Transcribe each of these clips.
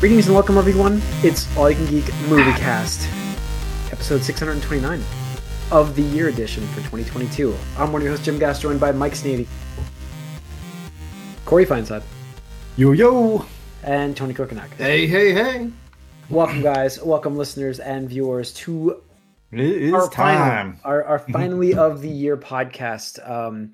Greetings and welcome, everyone. It's All You Can Geek Movie Cast, episode 629 of the year edition for 2022. I'm one of your hosts, Jim Gass, joined by Mike Sneedy, Corey Feinsod, Yo yo! and Tony Kokonak. Hey, hey, hey. Welcome, guys. Welcome, listeners and viewers, to It is our time. final, our, our finally of the year podcast. Um,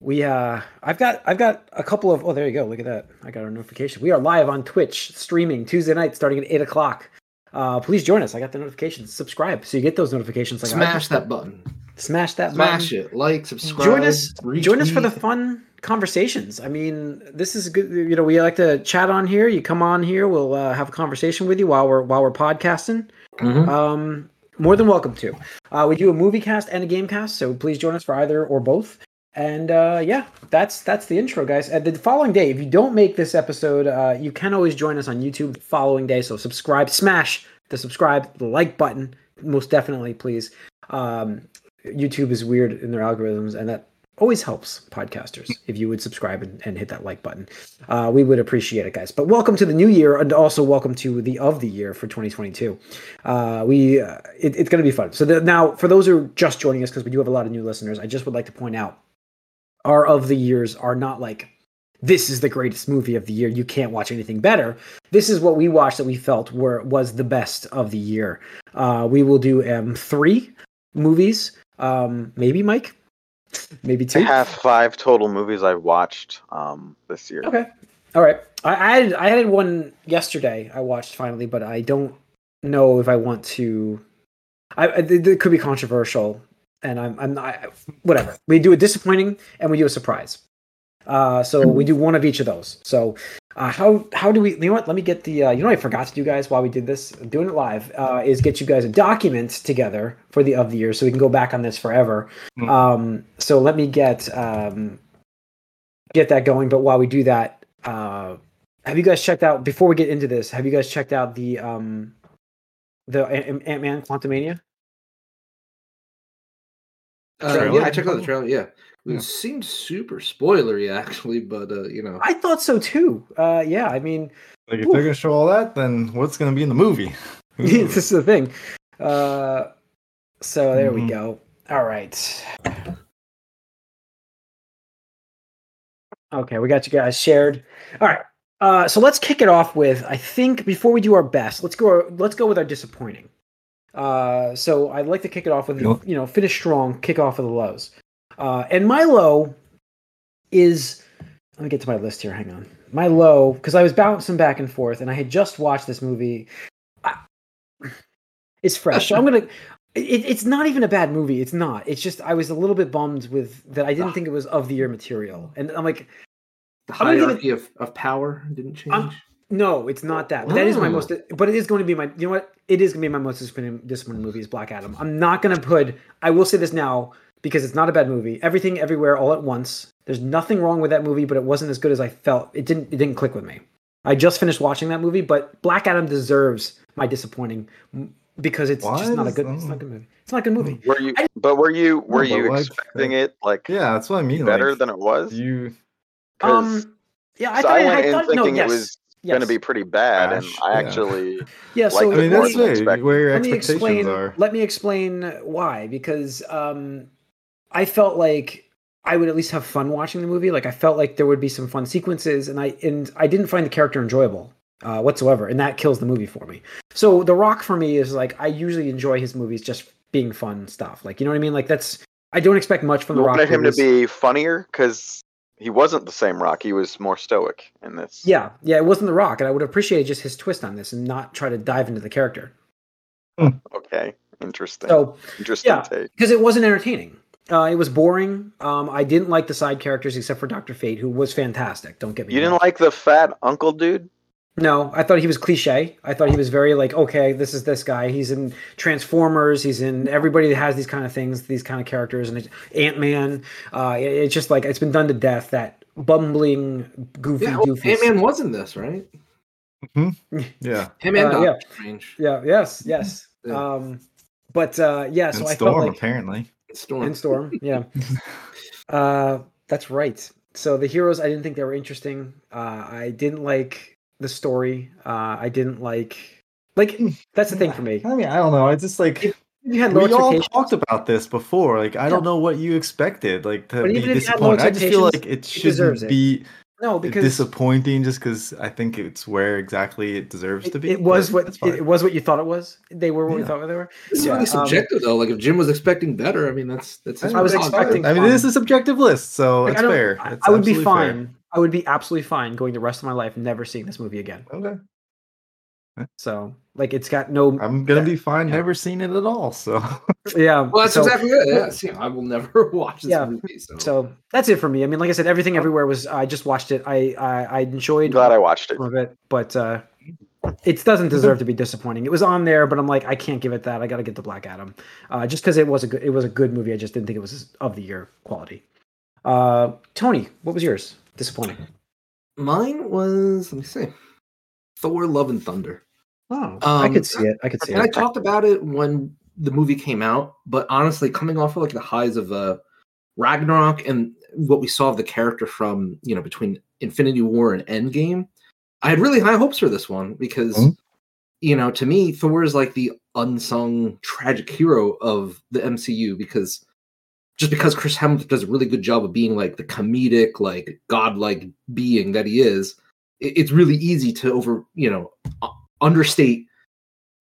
we uh, I've got I've got a couple of oh there you go look at that I got our notification. We are live on Twitch streaming Tuesday night starting at eight o'clock. Uh, please join us. I got the notifications. Subscribe so you get those notifications. Like Smash that button. Smash that. Smash button. it. Like, subscribe. Join us. Join us for the fun conversations. I mean, this is good. You know, we like to chat on here. You come on here. We'll uh, have a conversation with you while we're while we're podcasting. Mhm. Um, more than welcome to. Uh, we do a movie cast and a game cast, so please join us for either or both. And uh, yeah, that's that's the intro, guys. And the following day, if you don't make this episode, uh, you can always join us on YouTube the following day. So subscribe, smash the subscribe, the like button, most definitely, please. Um, YouTube is weird in their algorithms, and that always helps podcasters if you would subscribe and, and hit that like button. Uh, we would appreciate it, guys. But welcome to the new year, and also welcome to the of the year for 2022. Uh, we uh, it, it's going to be fun. So the, now, for those who are just joining us, because we do have a lot of new listeners, I just would like to point out our of the years are not like this is the greatest movie of the year. You can't watch anything better. This is what we watched that we felt were was the best of the year. Uh, we will do um, three movies, um, maybe Mike, maybe two. I have five total movies I've watched um, this year. Okay. All right. I, I had I had one yesterday. I watched finally, but I don't know if I want to. I, it could be controversial, and I'm I'm not. Whatever. We do a disappointing and we do a surprise. Uh, so we do one of each of those. So, uh, how how do we? You know what? Let me get the. Uh, you know, what I forgot to do, guys, while we did this, doing it live, uh, is get you guys a document together for the of the year, so we can go back on this forever. Mm. Um, so let me get um, get that going. But while we do that, uh, have you guys checked out before we get into this? Have you guys checked out the um, the Ant Man Quantumania? Uh, yeah, I checked out the trailer. Yeah. It Yeah. seemed super spoilery, actually, but, uh, you know. I thought so too. Uh, yeah, I mean, Like if they're gonna show all that, then what's gonna be in the movie? this is the thing. Uh, so there we Mhm. go. All right. Okay, we got you guys shared. All right. Uh, so let's kick it off with I think before we do our best, let's go. Let's go with our disappointing. Uh, so I'd like to kick it off with you know finish strong, kick off with the lows. Uh, and my low is let me get to my list here. Hang on. My low because I was bouncing back and forth, and I had just watched this movie. I, it's fresh, so I'm gonna. It, it's not even a bad movie. It's not. It's just I was a little bit bummed with that. I didn't think it was of the year material, and I'm like, The gonna it- hierarchy of, of power didn't change. I'm- no, it's not that. But that is my most. But it is going to be my. You know what? It is going to be my most disappointing, disappointing movie is Black Adam. I'm not going to put. I will say this now because it's not a bad movie. Everything, everywhere, all at once. There's nothing wrong with that movie, but it wasn't as good as I felt. It didn't. It didn't click with me. I just finished watching that movie, but Black Adam deserves my disappointing because it's just not a good. It's not a good movie. It's not a good movie. Were you? But were you? Were but you like, expecting it like yeah, that's what I mean. better like, than it was? You. Um. Yeah, I so thought. I I, went in thought no. thinking Yes. it was yes. going to be pretty bad, and I yeah. actually Yeah. So like I mean, that's than Where your let me expectations explain are. let me explain why because um i felt like i would at least have fun watching the movie like i felt like there would be some fun sequences and i and i didn't find the character enjoyable uh, whatsoever and that kills the movie for me so the rock for me is like i usually enjoy his movies just being fun stuff like you know what i mean like that's i don't expect much from you the rock wanted him to be funnier because he wasn't the same Rock. He was more stoic in this. yeah yeah it wasn't the rock and i would appreciate just his twist on this and not try to dive into the character Okay. Interesting. so Interesting yeah. take. because it wasn't entertaining. Uh, it was boring. Um, I didn't like the side characters except for Doctor Fate, who was fantastic. Don't get me. You wrong. didn't like the fat uncle dude? No, I thought he was cliche. I thought he was very like, okay, this is this guy. He's in Transformers. He's in everybody that has these kind of things, these kind of characters, and Ant Man. Uh, it- it's just like it's been done to death. That bumbling, goofy, yeah, goofy. Ant Man was in this, right? Yeah. Him and Uh, yeah. Doctor Strange. Yeah. Yes. Yes. Yeah. Um, but uh, yeah. So and I Storm felt like apparently. Storm. and Storm. Yeah. uh, that's right. So the heroes, I didn't think they were interesting. Uh, I didn't like the story. Uh, I didn't like like that's the thing for me. I mean, I don't know. I just like You had low we all talked about this before. Like, I Yeah. don't know what you expected. Like to But be even if you had low disappointed. I just feel like it it shouldn't it. be No, because disappointing just because I think it's where exactly it deserves it, to be. it was what it, was what you thought it was. They were what we thought they were. This is Yeah, really um, subjective though. Like if Jim was expecting better, I mean that's that's. his I was prerogative. expecting I mean, this is a subjective list, so Like, it's I fair. I- It's I would be fine. fair. Fine. I would be absolutely fine going the rest of my life never seeing this movie again. Okay, So like it's got no I'm gonna Yeah. be fine. Yeah. Never seen it at all. So yeah. Well, that's so, exactly it. Yes, yeah, I will never watch this Yeah. movie. So, So that's it for me. I mean, like I said, everything everywhere was. I just watched it. I I, I enjoyed Glad I watched it. some of it, but uh, it doesn't deserve to be disappointing. It was on there, but I'm like, I can't give it that. I got to get the Black Adam, uh, just because it was a good. It was a good movie. I just didn't think it was of the year quality. Uh, Tony, what was yours? Disappointing. mine was let me see, Thor: Love and Thunder. Oh, I Um, could see it. I could see it. And I talked about it when the movie came out, but honestly, coming off of like the highs of uh, Ragnarok and what we saw of the character from you know between Infinity War and Endgame, I had really high hopes for this one because Mhm. you know to me Thor is like the unsung tragic hero of the MCU because just because Chris Hemsworth does a really good job of being like the comedic, like godlike being that he is, it- it's really easy to over you know understate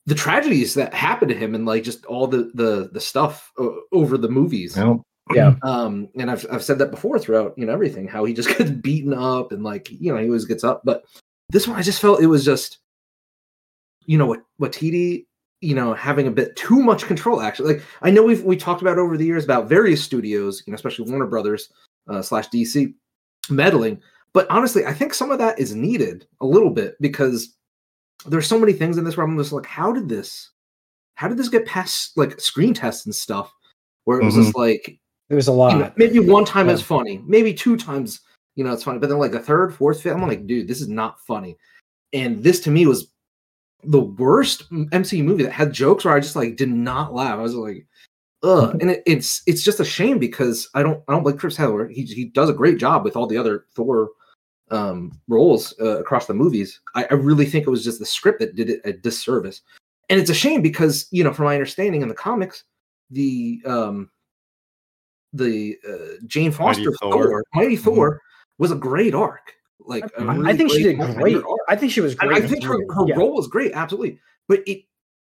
the tragedies that happened to him and like just all the the the stuff o- over the movies you know, Yeah. um and I've, I've said that before throughout you know everything how he just gets beaten up and like you know he always gets up but this one i just felt it was just you know what what td you know having a bit too much control actually like i know we've we talked about over the years about various studios you know especially warner brothers uh, slash dc meddling but honestly i think some of that is needed a little bit because there's so many things in this where i'm just like how did this how did this get past like screen tests and stuff where it was just like It was a you know, lot. maybe one time Yeah. it's funny, maybe two times, you know, it's funny, but then like the third, fourth, fifth, I'm like, dude, this is not funny. And this to me was the worst MCU movie that had jokes where I just like did not laugh. I was like, ugh. And it, it's it's just a shame because I don't I don't like Chris Hemsworth. He he does a great job with all the other Thor um roles uh, across the movies. I, I really think it was just the script that did it a disservice. And it's a shame because, you know, from my understanding in the comics, the um the uh, Jane Foster Thor. Thor, Mighty Mhm. Thor, was a great arc. Like a I- I really think she did great. arc. I think she was I, great. I in think her, her Yeah. role was great, absolutely. But it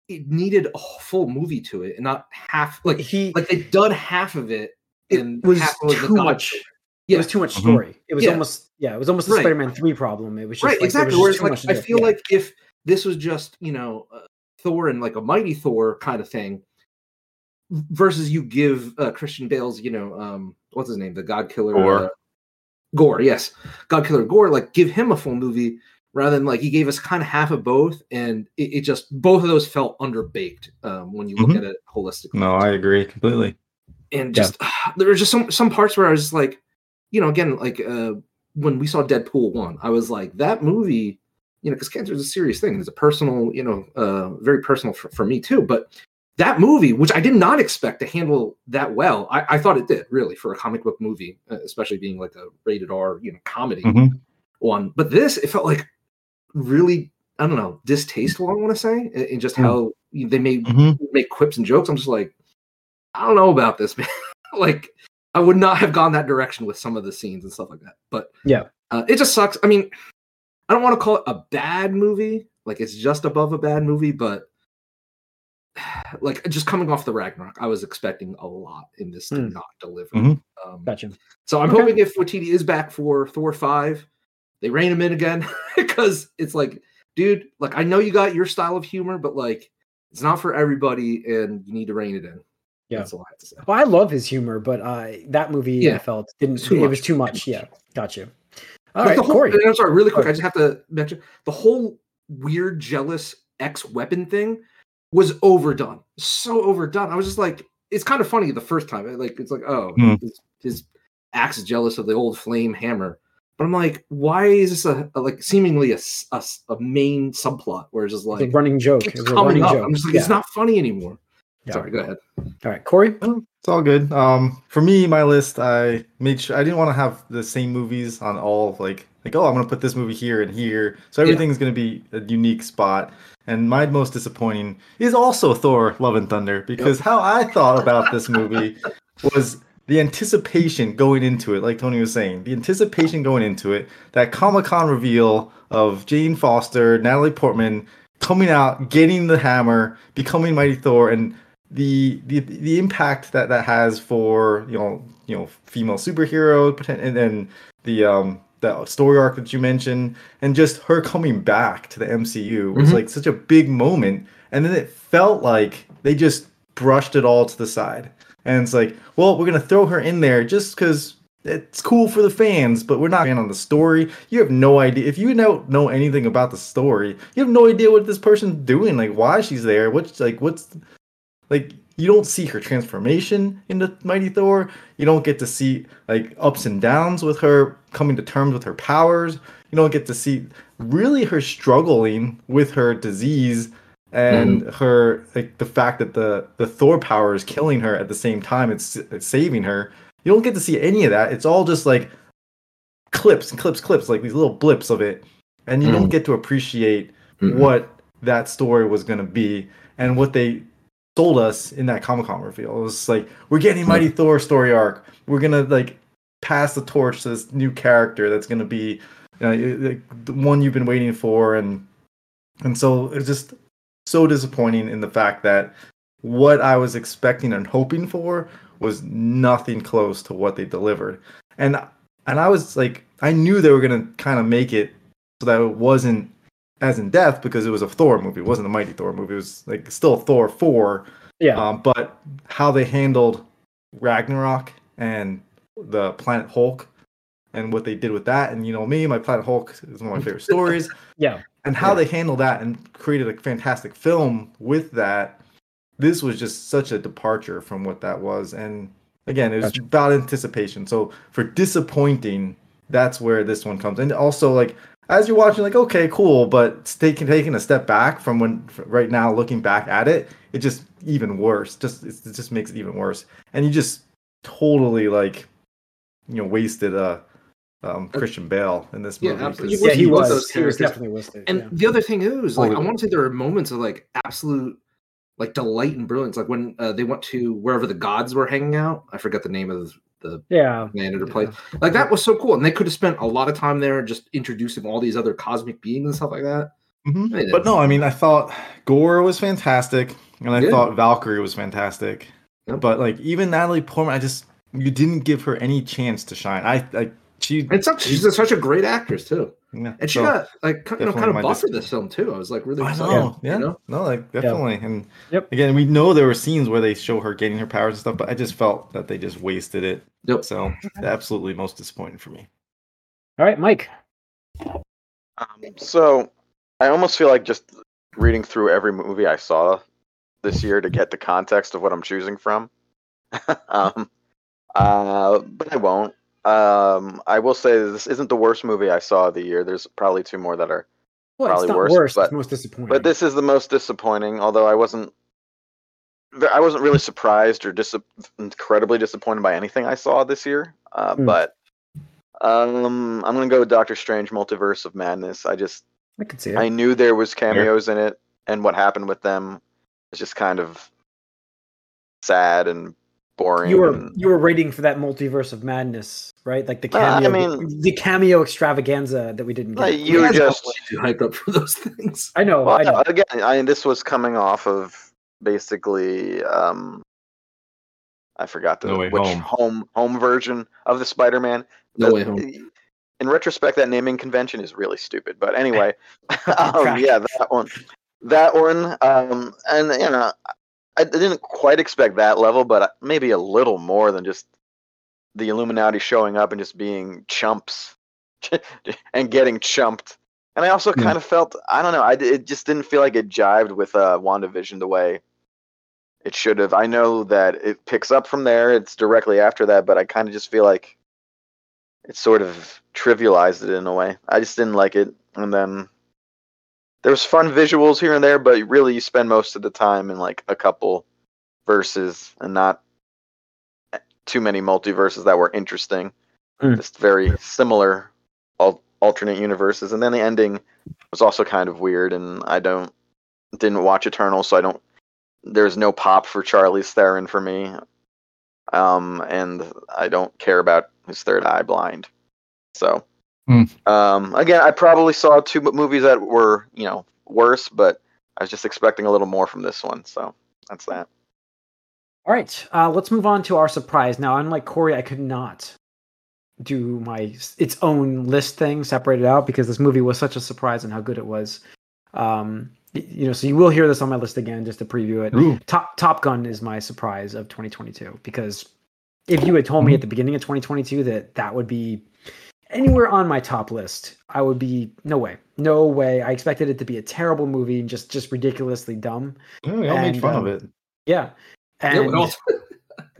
it needed a full movie to it, and not half. Like he like they done half of it, It and was half was too God much. story. it was too much Mhm. story. It was Yeah. almost yeah, it was almost a Right. Spider-Man three problem. It was just right, like, exactly. was Whereas just too like I feel Yeah. like if this was just you know uh, Thor and like a mighty Thor kind of thing, versus you give uh, Christian Bale's you know um what's his name the God Killer Gorr. uh, Gorr yes God Killer Gorr like give him a full movie rather than like he gave us kind of half of both and it, it just both of those felt underbaked um, when you look Mhm. at it holistically no, I agree completely. and Yeah. just there were just some some parts where I was just like, you know, again, like uh when we saw Deadpool one, I was like, that movie, you know, because cancer is a serious thing. It's a personal, you know, uh very personal for, for me too. But that movie, which I did not expect to handle that well, I, I thought it did really for a comic book movie, uh, especially being like a rated R, you know, comedy Mhm. one. But this, it felt like really, I don't know, distasteful. I want to say, in in just Hmm. how they made Mhm. make quips and jokes. I'm just like, I don't know about this, man. like, I would not have gone that direction with some of the scenes and stuff like that. But Yeah. uh, it just sucks. I mean, I don't want to call it a bad movie. Like, it's just above a bad movie, but like just coming off the Ragnarok, I was expecting a lot in this to Hmm. not deliver. Mhm. Um, Gotcha. so I'm Okay. hoping if Waititi is back for Thor five, they rein him in again because it's like, dude, like I know you got your style of humor, but like it's not for everybody, and you need to rein it in. Yeah. That's all I have to say. Well, I love his humor, but uh, that movie I Yeah. felt didn't. Too it much. was too much. Yeah, got you. All Like, right, the whole, Corey. I'm sorry, really quick. Go I just have to mention the whole weird, jealous ex weapon thing was overdone. So overdone. I was just like, it's kind of funny the first time. Like, it's like, oh, Hmm. his, his axe is jealous of the old flame hammer. But I'm like, why is this a, a, like seemingly a a main subplot where it's just It's like a running joke. it's It coming running up? joke. I'm just like, yeah. it's not funny anymore. Yeah. Sorry, go ahead. All right, Corey. It's all good. Um, for me, my list, I made sure I didn't want to have the same movies on all like like oh I'm gonna put this movie here and here, so Yeah. everything's gonna be a unique spot. And my most disappointing is also Thor: Love and Thunder because how I thought about this movie was the anticipation going into it, like Tony was saying, the anticipation going into it, that Comic Con reveal of Jane Foster, Natalie Portman coming out, getting the hammer, becoming Mighty Thor, and the the the impact that that has for you know you know female superhero and then the um the story arc that you mentioned and just her coming back to the MCU was Mhm. like such a big moment. And then it felt like they just brushed it all to the side. And it's like well we're gonna throw her in there just because it's cool for the fans but we're not fan on the story. You have no idea if you don't know anything about the story you have no idea what this person's doing. Like why she's there what's like what's like you don't see her transformation into Mighty Thor. You don't get to see like ups and downs with her coming to terms with her powers. You don't get to see really her struggling with her disease and her like the fact that the the Thor power is killing her at the same time it's, it's saving her. You don't get to see any of that. It's all just like clips and clips, clips, like these little blips of it, and you don't get to appreciate Mhm. what that story was going to be and what they sold us in that Comic Con reveal. It was like we're getting Mighty Thor story arc. We're gonna like pass the torch to this new character that's gonna be uh, like, the one you've been waiting for, and and so it's just so disappointing in the fact that what I was expecting and hoping for was nothing close to what they delivered, and and I was like I knew they were gonna kind of make it so that it wasn't as in death because it was a Thor movie. It wasn't a Mighty Thor movie. It was like still Thor four. Yeah. Um, but how they handled Ragnarok and the Planet Hulk and what they did with that, and you know me, my Planet Hulk is one of my favorite stories, yeah. and how Yeah. they handled that and created a fantastic film with that. This was just such a departure from what that was, and again, it was Gotcha. about anticipation. So for disappointing, that's where this one comes, and also like as you're watching, like okay, cool, but taking taking a step back from when right now looking back at it, it just even worse. Just it's- it just makes it even worse, and you just totally like you know wasted a. um Christian Bale in this Yeah, movie. absolutely. 'cause- Yeah, Once he you was. those He was definitely listed. And yeah. the other thing is, like, I want to say there are moments of like absolute, like, delight and brilliance. Like when uh, they went to wherever the gods were hanging out. I forget the name of the yeah. planet or place. Like that was so cool, and they could have spent a lot of time there just introducing all these other cosmic beings and stuff like that. Mhm. I mean, But no, I mean, I thought Gorr was fantastic, and I Yeah. thought Valkyrie was fantastic. Yep. But like even Natalie Portman, I just you didn't give her any chance to shine. I like she. It's such she's a, such a great actress too, yeah, and she so- got like you know kind of my buff for discipline. this film too. I was like really I know, yeah, You know? no, like definitely, and Yep. again, we know there were scenes where they show her getting her powers and stuff, but I just felt that they just wasted it. Yep. So absolutely most disappointing for me. All right, Mike. Um, so I almost feel like just reading through every movie I saw this year to get the context of what I'm choosing from. um, uh, but I won't. Um, I will say this isn't the worst movie I saw of the year. There's probably two more that are, Well, Probably it's not worse, but- it's most disappointing. but this is the most disappointing. Although I wasn't, I wasn't really surprised or dis- incredibly disappointed by anything I saw this year. Uh, Hmm. But um, I'm gonna go with Doctor Strange: Multiverse of Madness. I just I could see it. I knew there was cameos in it, and what happened with them is just kind of sad and boring. you were and- you were waiting for that multiverse of madness, right? Like the Uh, I cameo, mean- the cameo extravaganza that we didn't get. Like, you were just- too hyped up for those things. I know, well, I know. again, I this was coming off of basically, um, I forgot the No Way which Home. home home version of the Spider-Man. No The- way home. In retrospect, that naming convention is really stupid. But anyway, um, yeah, that one, that one, um, and you know, I didn't quite expect that level, but maybe a little more than just the Illuminati showing up and just being chumps and getting chumped. And I also Hmm. kind of felt, I don't know, I, it just didn't feel like it jived with uh, WandaVision the way it should have. I know that it picks up from there, it's directly after that, but I kind of just feel like it sort of trivialized it in a way. I just didn't like it. And then there was fun visuals here and there, but really you spend most of the time in like a couple verses and not too many multiverses that were interesting. Mm. Just very similar al- alternate universes, and then the ending was also kind of weird. And I don't didn't watch Eternal, so I don't. There's no pop for Charlize Theron for me, um, and I don't care about his third eye blind. So, Hmm. um, again, I probably saw two m- movies that were you know worse, but I was just expecting a little more from this one. So that's that. All right, uh, let's move on to our surprise. Now, unlike Corey, I could not do my its own list thing separated out because this movie was such a surprise and how good it was. Um, you know, so you will hear this on my list again just to preview it. Ooh. Top Top Gun is my surprise of 2022 because if you had told me at the beginning of 2022 that that would be anywhere on my top list, I would be no way, no way. I expected it to be a terrible movie and just just ridiculously dumb. Oh, we all made fun um, of it. Yeah, Yeah, and we all-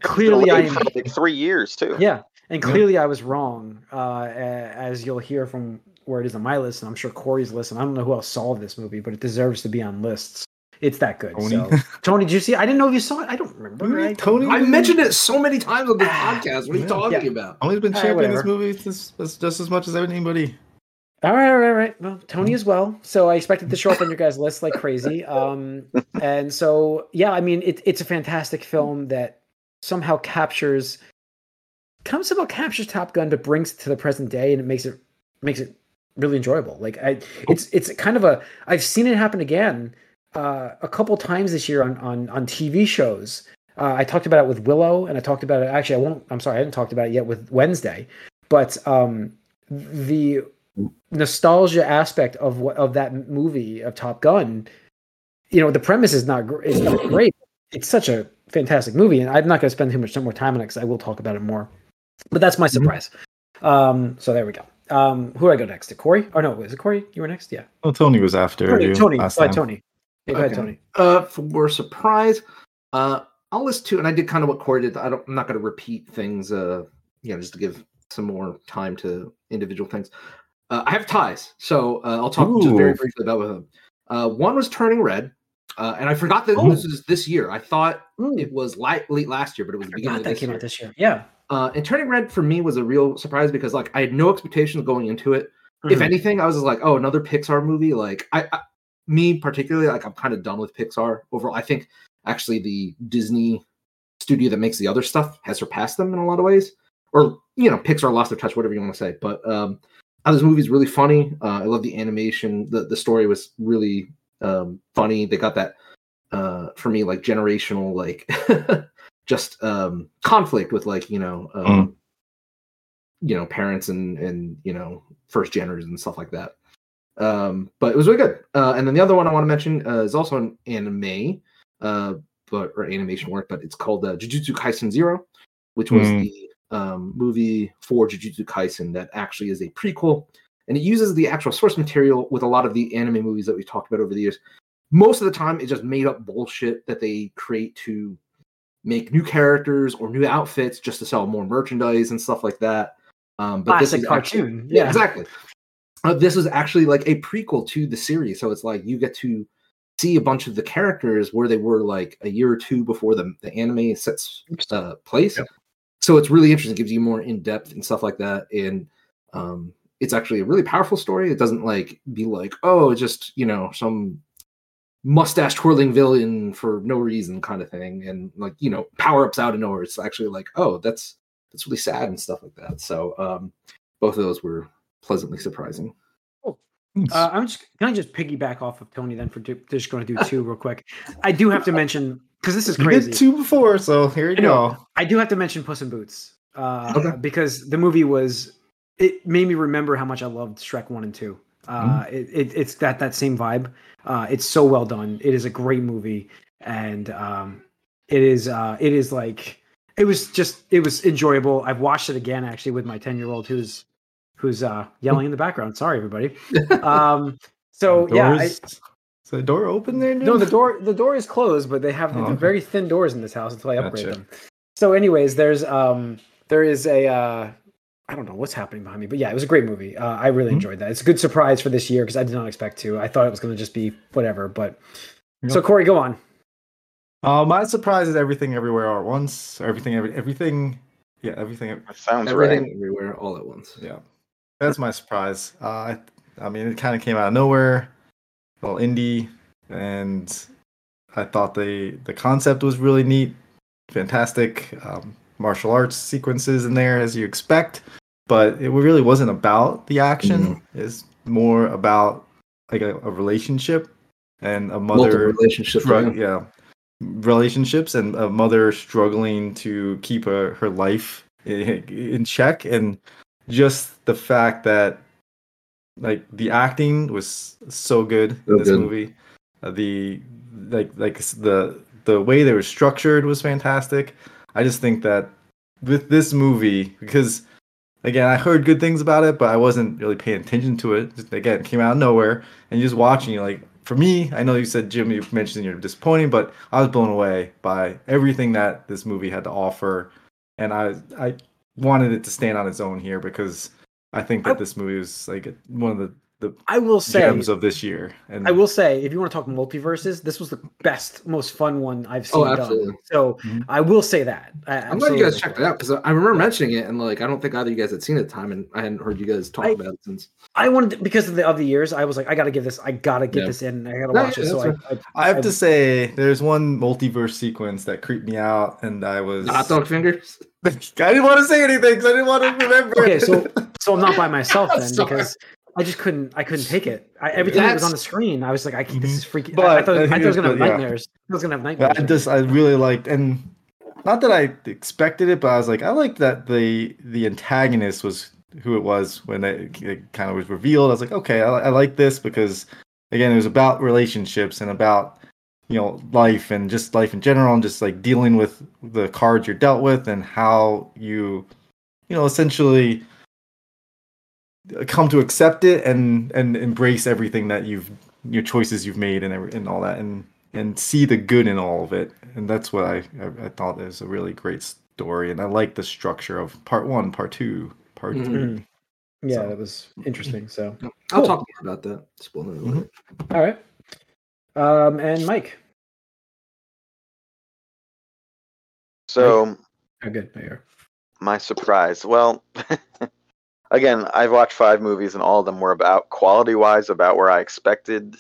clearly I Delayed am like three years too. yeah, and Yeah. clearly I was wrong, uh, as you'll hear from where it is on my list, and I'm sure Corey's list. And I don't know who else saw this movie, but it deserves to be on lists. It's that good. Tony. So, Tony, did you see? it? I didn't know if you saw it. I don't remember. Really? I- Tony? I mentioned it so many times on this Ah, podcast. What are you yeah. talking Yeah. about? Tony's been championing this movie just, just, just as much as anybody. All right, all right, all right. Well, Tony as well. So I expected to show up on your guys' list like crazy. Um, and so yeah, I mean, it, it's a fantastic film that somehow captures, comes about captures Top Gun, but brings it to the present day, and it makes it makes it really enjoyable. Like I, it's it's kind of a I've seen it happen again uh, a couple times this year on on on TV shows. Uh, I talked about it with Willow, and I talked about it. Actually, I won't. I'm sorry, I haven't talked about it yet with Wednesday. But um, the nostalgia aspect of what of that movie of Top Gun, you know, the premise is not is not great. It's such a fantastic movie, and I'm not going to spend too much more time on it because I will talk about it more. But that's my surprise. Um, so there we go. Um, who do I go next to? Corey? Or no, is it Corey? You were next. Yeah, Oh, Tony was after Tony. you Tony. Last. Tony. Yeah, go ahead, Okay. Tony. Uh, for surprise, uh, I'll list two, and I did kind of what Corey did. I don't, I'm not going to repeat things. Uh, you know, just to give some more time to individual things. Uh, I have ties, so uh, I'll talk just very briefly about them. Uh, one was Turning Red, uh, and I forgot that Oh. this is this year. I thought Mm, it was light, late last year, but it was the beginning of that came year. out this year. Yeah. Uh, and Turning Red for me was a real surprise because like I had no expectations going into it. If Mhm. anything, I was just like, oh, another Pixar movie. Like I, I me particularly, like I'm kind of done with Pixar overall. I think actually the Disney studio that makes the other stuff has surpassed them in a lot of ways. Or you know, Pixar lost their touch, whatever you want to say. But um, this movie is really funny. Uh, I love the animation. the The story was really um, funny. They got that uh, for me like generational like just um, conflict with like you know um, you know parents and and you know first geners and stuff like that. Um, but it was really good. Uh, and then the other one I want to mention uh, is also an anime, uh, but or animation work, but it's called uh, Jujutsu Kaisen Zero, which was Hmm. the um, movie for Jujutsu Kaisen that actually is a prequel, and it uses the actual source material with a lot of the anime movies that we've talked about over the years. Most of the time, it's just made up bullshit that they create to make new characters or new outfits just to sell more merchandise and stuff like that. Um, but this Classic is actually- cartoon. yeah, Yeah. exactly. Uh, this was actually like a prequel to the series, so it's like you get to see a bunch of the characters where they were like a year or two before the the anime sets uh, place. Yep. So it's really interesting. It gives you more in depth and stuff like that, and um, it's actually a really powerful story. It doesn't like be like oh, just you know some mustache twirling villain for no reason kind of thing, and like you know power ups out of nowhere. It's actually like oh, that's that's really sad and stuff like that. So um, both of those were pleasantly surprising. Uh, I'm just can I just piggyback off of Tony then for do, just going to do two real quick. I do have to mention because this is You crazy. did two before, so here you I know. go. I do have to mention Puss in Boots uh, Okay. because the movie was it made me remember how much I loved Shrek one and two. Uh, it, it, it's that that same vibe. Uh, it's so well done. It is a great movie, and um, it is uh, it is like it was just it was enjoyable. I've watched it again actually with my ten year old who's who's uh, yelling in the background. Sorry, everybody. Um, so The yeah, door I, is- is the door open there? no, the door the door is closed, but they have Oh, the okay. very thin doors in this house until I upgrade Gotcha. them. So, anyways, there's um there is a uh I don't know what's happening behind me, but yeah, it was a great movie. Uh, I really Mhm. enjoyed that. It's a good surprise for this year because I did not expect to. I thought it was going to just be whatever. But so Corey, go on. Uh, my surprise is everything everywhere all at once. Or everything, every, everything, yeah, everything. That sounds Everything right. everywhere all at once. Yeah, that's my surprise. Uh, I, I mean, it kind of came out of nowhere, a little indie, and I thought the the concept was really neat, fantastic. Um, martial arts sequences in there as you expect, but it really wasn't about the action. It's more about like a, a relationship and a mother relationships. strugg- yeah. relationships and a mother struggling to keep her, her life in check and just the fact that like the acting was so good in this good. movie. Uh, the like like the the way they were structured was fantastic. I just think that with this movie because again i heard good things about it but i wasn't really paying attention to it. Just, again it came out of nowhere and just watching it like for me i know you said jim you mentioned you're disappointing but i was blown away by everything that this movie had to offer. And i i wanted it to stand on its own here because i think that I- this movie was like one of the the I will say, gems of this year and I will say, if you want to talk multiverses, this was the best, most fun one I've seen Oh, done. absolutely. So Mhm. I will say that. I, I'm glad you guys absolutely. checked it out because I remember mentioning it and like I don't think either of you guys had seen it at the time and I hadn't heard you guys talk I- about it since. I wanted to, because of the other years. I was like, I got to give this. I got to get Yeah. this in. I got to No, watch yeah, it. So I, that's I, I have I- to say, there's one multiverse sequence that creeped me out, and I was. Hot dog fingers. I didn't want to say anything because I didn't want to remember. Okay, so so I'm not by myself then because I just couldn't. I couldn't take it. I, every time it was on the screen, I was like, I this mm-hmm. is freaking. But, I, I thought, I thought I was gonna have yeah. nightmares. I was gonna have nightmares. I just, I really liked, and not that I expected it, but I was like, I liked that the the antagonist was who it was when it, it kind of was revealed. I was like, okay, I, I like this because again, it was about relationships and about you know life and just life in general and just like dealing with the cards you're dealt with and how you you know essentially come to accept it and and embrace everything that you've your choices you've made and every, and all that and and see the good in all of it and that's what I I, I thought is a really great story and I like the structure of part one part two part Mhm. three. Yeah, So- that was interesting. So, I'll Cool. talk more about that. Spoiler alert. all right. Um, and Mike. So Oh, good. There my surprise. Well, again, I've watched five movies and all of them were about quality wise about where I expected.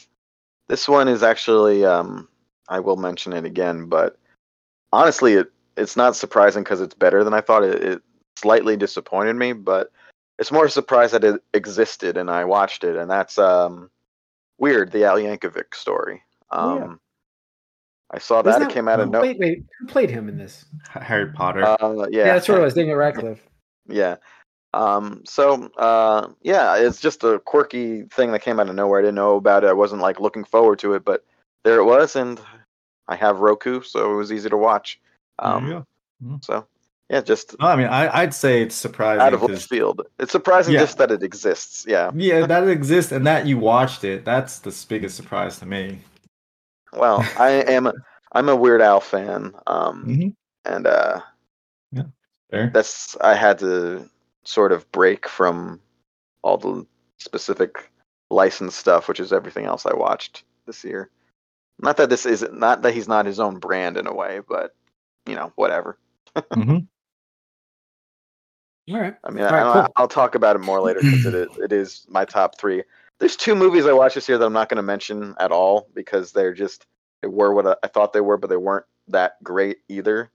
This one is actually um I will mention it again, but honestly it it's not surprising because it's better than I thought. It, it slightly disappointed me, but it's more surprised that it existed and I watched it, and that's um weird, the Al Yankovic story. Um Oh, yeah. I saw Wasn't that, it came out of nowhere. Wait, wait. Who played him in this? Harry Potter uh, Yeah, that's what it was. Daniel Radcliffe. Yeah. Um, so uh, yeah, it's just a quirky thing that came out of nowhere. I didn't know about it. I wasn't like looking forward to it, but there it was, and I have Roku, so it was easy to watch. There you Um, go. so yeah, just No, I mean I, I'd say it's surprising out of left field. It's surprising Yeah. just that it exists. Yeah. yeah that it exists and that you watched it that's the biggest surprise to me Well, I am. I'm a Weird Al fan. Um, Mhm. and uh, Fair. that's I had to sort of break from all the specific licensed stuff, which is everything else I watched this year. Not that this is not that he's not his own brand in a way, but you know, whatever. Mhm. All right. I mean, All I, right, I, cool. I'll talk about it more later because it, is- it is my top three. There's two movies I watched this year that I'm not going to mention at all because they're just they were what I, thought they were, but they weren't that great either.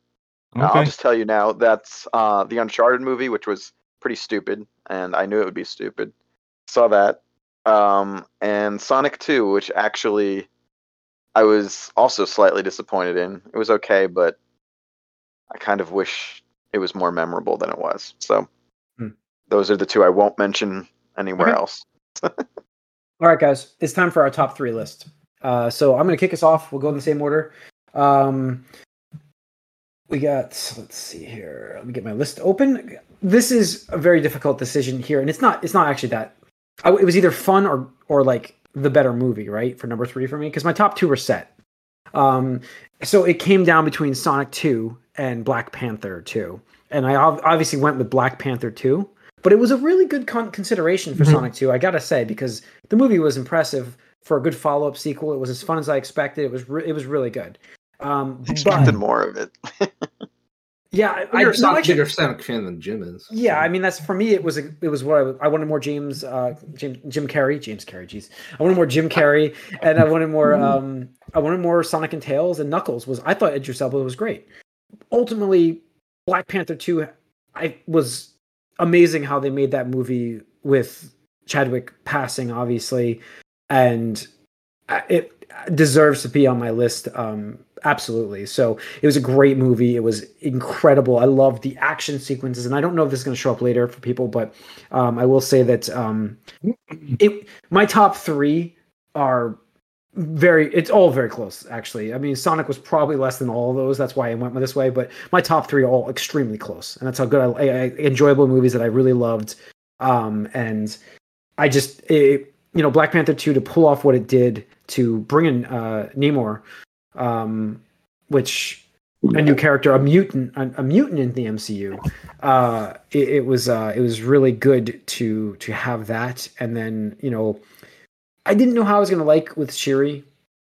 Uh, I'll just tell you now that's uh, the Uncharted movie, which was pretty stupid, and I knew it would be stupid. Saw that, um, and Sonic Two, which actually I was also slightly disappointed in. It was okay, but I kind of wish it was more memorable than it was. So Hmm. those are the two I won't mention anywhere Okay. else. All right, guys, it's time for our top three list. Uh, so I'm going to kick us off. We'll go in the same order. Um, we got, let's see here. Let me get my list open. This is a very difficult decision here, and it's not. It's not actually that. I, it was either fun or or like the better movie, right? For number three for me, because my top two were set. Um, so it came down between Sonic Two and Black Panther Two, and I ob- obviously went with Black Panther Two. But it was a really good con- consideration for Mhm. Sonic 2, I gotta say, because the movie was impressive for a good follow-up sequel. It was as fun as I expected. It was re- it was really good. Um, Expected but more of it. yeah, I, You're I a Sonic, no, actually- bigger Sonic fan than Jim is. Yeah, I mean that's for me. It was a, it was what I, I wanted more James uh Jim, Jim Carrey James Carrey. Jeez, I wanted more Jim Carrey, and I wanted more um I wanted more Sonic and Tails and Knuckles. Was I thought Idris Elba was great. Ultimately, Black Panther two, I was amazing how they made that movie with Chadwick passing, obviously, and uh, it deserves to be on my list. Um, absolutely. So it was a great movie. It was incredible. I loved the action sequences, and I don't know if this is going to show up later for people, but um, I will say that um, it my top three are very. It's all very close, actually. I mean, Sonic was probably less than all of those. That's why I went this way. But my top three are all extremely close, and that's how good I, I enjoyable movies that I really loved. Um, and I just it, you know Black Panther two to pull off what it did to bring in uh, Namor, um, which a new character, a mutant, a, a mutant in the MCU. Uh, it, it was uh, it was really good to to have that, and then you know, I didn't know how I was gonna like with Shuri,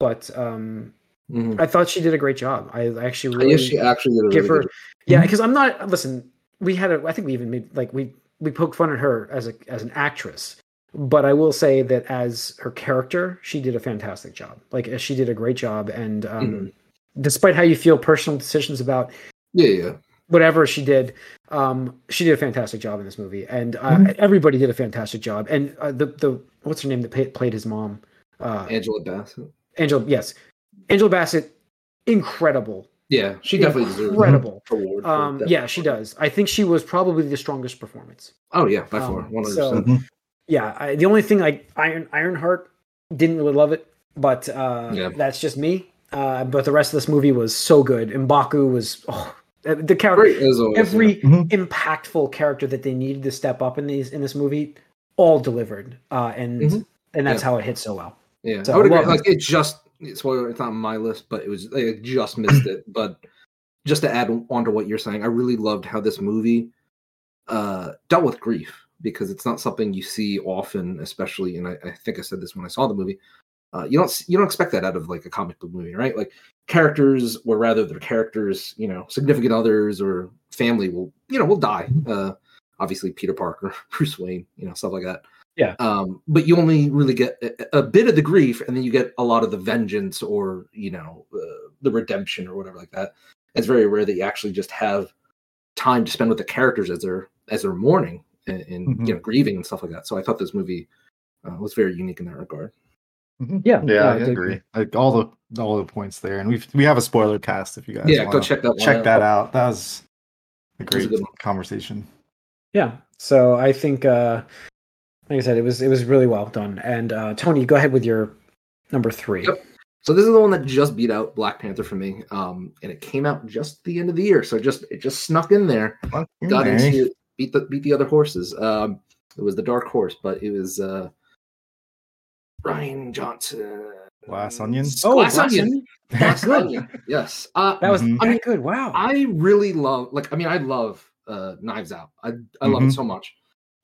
but um, Mhm. I thought she did a great job. I actually I really guess she actually did a give really her yeah because i'm not listen we had a i think we even made like we we poked fun at her as a as an actress but i will say that as her character she did a fantastic job like she did a great job and um Mhm. despite how you feel personal decisions about Yeah, yeah. whatever she did um she did a fantastic job in this movie and uh, Mm-hmm. everybody did a fantastic job and uh, the the what's her name that played, played his mom uh Angela Bassett. angela yes angela bassett incredible Yeah, she definitely deserves incredible an award. for um, yeah, she does. I think she was probably the strongest performance. Oh yeah, by Um, far, one hundred so- percent. Yeah, I, the only thing like Iron Ironheart didn't really love it, but uh, Yeah. that's just me. Uh, but the rest of this movie was so good. And Baku was oh, the character. Always. Every Mhm. impactful character that they needed to step up in these in this movie, all delivered, uh, and Mhm. and that's Yeah. how it hit so well. Yeah, So I would I agree. love Like it just it's it's not on my list, but it was I just missed it. But just to add on to what you're saying, I really loved how this movie uh dealt with grief because it's not something you see often, especially. And I, I think I said this when I saw the movie. Uh, you don't you don't expect that out of like a comic book movie, right? Like characters, or rather, their characters, you know, significant others or family will, you know, will die. Uh, obviously, Peter Parker, Bruce Wayne, you know, stuff like that. Yeah. Um, but you only really get a, a bit of the grief, and then you get a lot of the vengeance, or you know, uh, the redemption, or whatever like that. It's very rare that you actually just have time to spend with the characters as they're as they're mourning and, and Mhm. you know grieving and stuff like that. So I thought this movie uh, was very unique in that regard. Yeah, Yeah, I did agree. Like all the all the points there, and we've we have a spoiler cast if you guys yeah, go check that. one check out. that out. That was a was a great good conversation. Yeah. So I think, uh, like I said, it was it was really well done. And uh, Tony, go ahead with your number three. Yep. So this is the one that just beat out Black Panther for me, um, and it came out just the end of the year. So it just it just snuck in there, Fuck got into beat the beat the other horses. Um, it was the dark horse, but it was uh, Rian Johnson. Glass Onion? Oh, Glass, Glass Onion. Onion? Glass Good. Onion. Yes. Uh, That was Mhm. I I mean, mean, good. Wow. I really love like I mean I love uh Knives Out. I I love Mhm. it so much.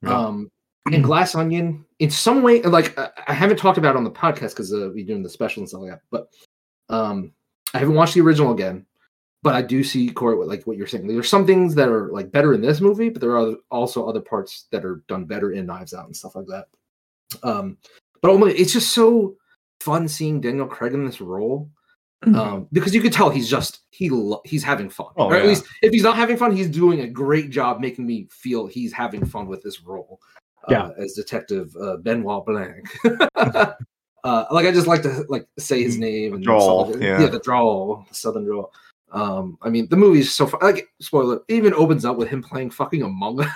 Yeah. Um and Glass Onion in some way like I, I haven't talked about it on the podcast because uh, we're doing the special and stuff like that. But um I haven't watched the original again. But I do see Corey what like what you're saying. There's some things that are like better in this movie, but there are also other parts that are done better in Knives Out and stuff like that. Um but ultimately, it's just so fun seeing Daniel Craig in this role um, because you could tell he's just he lo- he's having fun. Oh, or at yeah. least if he's not having fun, he's doing a great job making me feel he's having fun with this role. Yeah. uh, as Detective uh, Benoit Blanc. uh, like I just like to like say his name and drawl, stuff like that. yeah. yeah, the drawl, the southern drawl. Um, I mean, the movie's so fun. Like, spoiler, it even opens up with him playing fucking Among Us.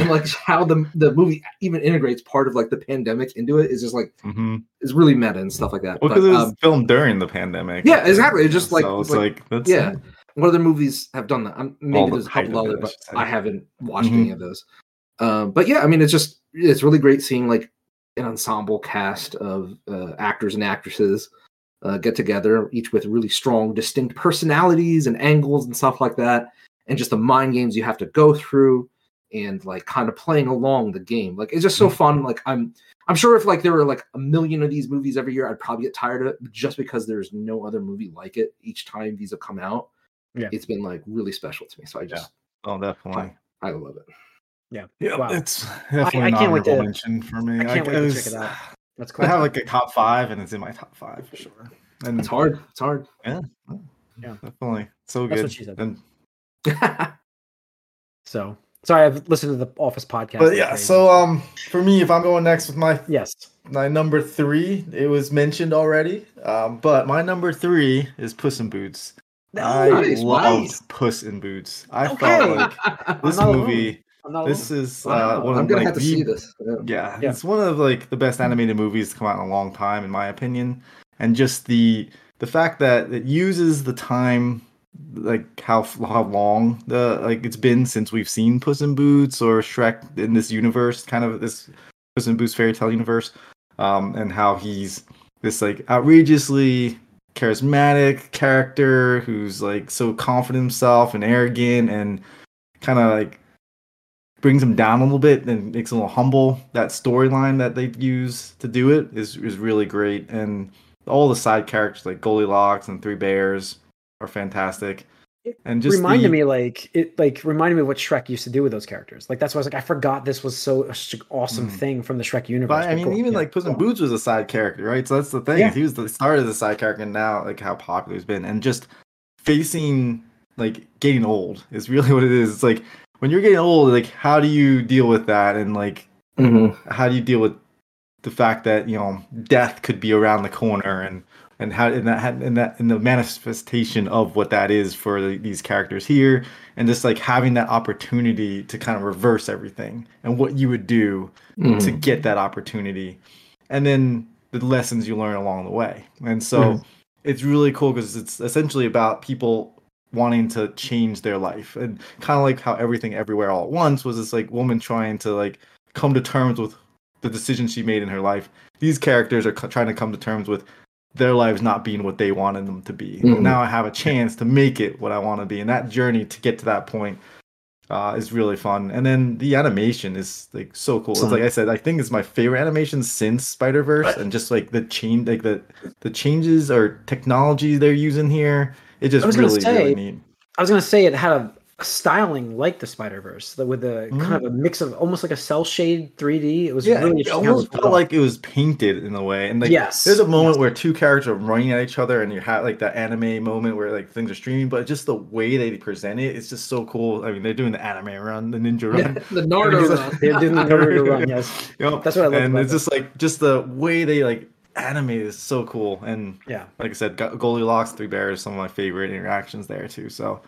And like how the the movie even integrates part of like the pandemic into it is just like Mhm. is really meta and stuff like that. Well, because it was um, filmed during the pandemic. Yeah, exactly. It's just like- so it's like- like, that's yeah. What other movies have done that? Um, maybe All the there's a couple other, I but. I haven't watched Mhm. any of those. Um, but yeah, I mean, it's just it's really great seeing like an ensemble cast of uh, actors and actresses uh, get together, each with really strong, distinct personalities and angles and stuff like that, and just the mind games you have to go through and like kind of playing along the game. Like it's just so mm-hmm. fun. Like I'm I'm sure if like there were like a million of these movies every year, I'd probably get tired of it just because there's no other movie like it each time these have come out. Yeah. It's been like really special to me. So I just Oh, definitely. I love it. Yeah, Wow. it's definitely I an can't wait honorable to- mention for me. I can't wait to check it out. That's cool. I have like a top five, and it's in my top five for sure. And It's hard. It's hard. Yeah, Yeah. definitely so That's good. what she said. And, so sorry, I've listened to the Office podcast. but yeah, so um, for me, if I'm going next with my yes, my number three, it was mentioned already. Um, but my number three is Puss in Boots. I Nice, loved nice. Puss in Boots. I Okay. felt like this movie. This is uh, Wow, one I'm of gonna like have to the see this. Yeah. Yeah, Yeah. it's one of like the best animated movies to come out in a long time, in my opinion. And just the the fact that it uses the time, like how how long the like it's been since we've seen Puss in Boots or Shrek in this universe, kind of this Puss in Boots fairy tale universe, um, and how he's this like outrageously charismatic character who's like so confident himself and arrogant and kind of like brings him down a little bit and makes him a little humble. That storyline that they use to do it is is really great, and all the side characters like Goldilocks and Three Bears are fantastic. It And just reminded the- me like it like reminded me of what Shrek used to do with those characters. Like that's why I was like, I forgot this was so an awesome Mm. thing from the Shrek universe. But I mean, Cool. even Yeah. like Puss in Boots was a side character, right? So that's the thing. Yeah. He was the start of the side character, and now like how popular he's been, and just facing like getting old is really what it is. It's like when you're getting old, like how do you deal with that, and like Mhm. how do you deal with the fact that you know death could be around the corner and and how in that in that in the manifestation of what that is for the, these characters here and just like having that opportunity to kind of reverse everything and what you would do to Mhm. get that opportunity and then the lessons you learn along the way and so Mhm. it's really cool because it's essentially about people wanting to change their life and kind of like how everything everywhere all at once was this like woman trying to like come to terms with the decision she made in her life these characters are co- trying to come to terms with their lives not being what they wanted them to be. Mhm. now i have a chance to make it what i want to be and that journey to get to that point uh, is really fun. And then the animation is like so cool. It's like i said i think it's my favorite animation since spider-verse and just like the change like the the changes or technology they're using here it just I was gonna really say, really neat. I was gonna say it had a, a styling like the Spider Verse, with a Mhm. kind of a mix of almost like a cel shade 3D. It was yeah, really it almost felt done. like it was painted in a way. And like, Yes, there's a moment yes. where two characters are running at each other, and you have like that anime moment where like things are streaming. But just the way they present it, it's just so cool. I mean, they're doing the anime run, the ninja run. the Naruto He's run. They're doing the Naruto run, yes. Yep. That's what I love And about it's just like just the way they like anime is so cool. And Yeah. like I said, Goldilocks, Three Bears, some of my favorite interactions there too. So,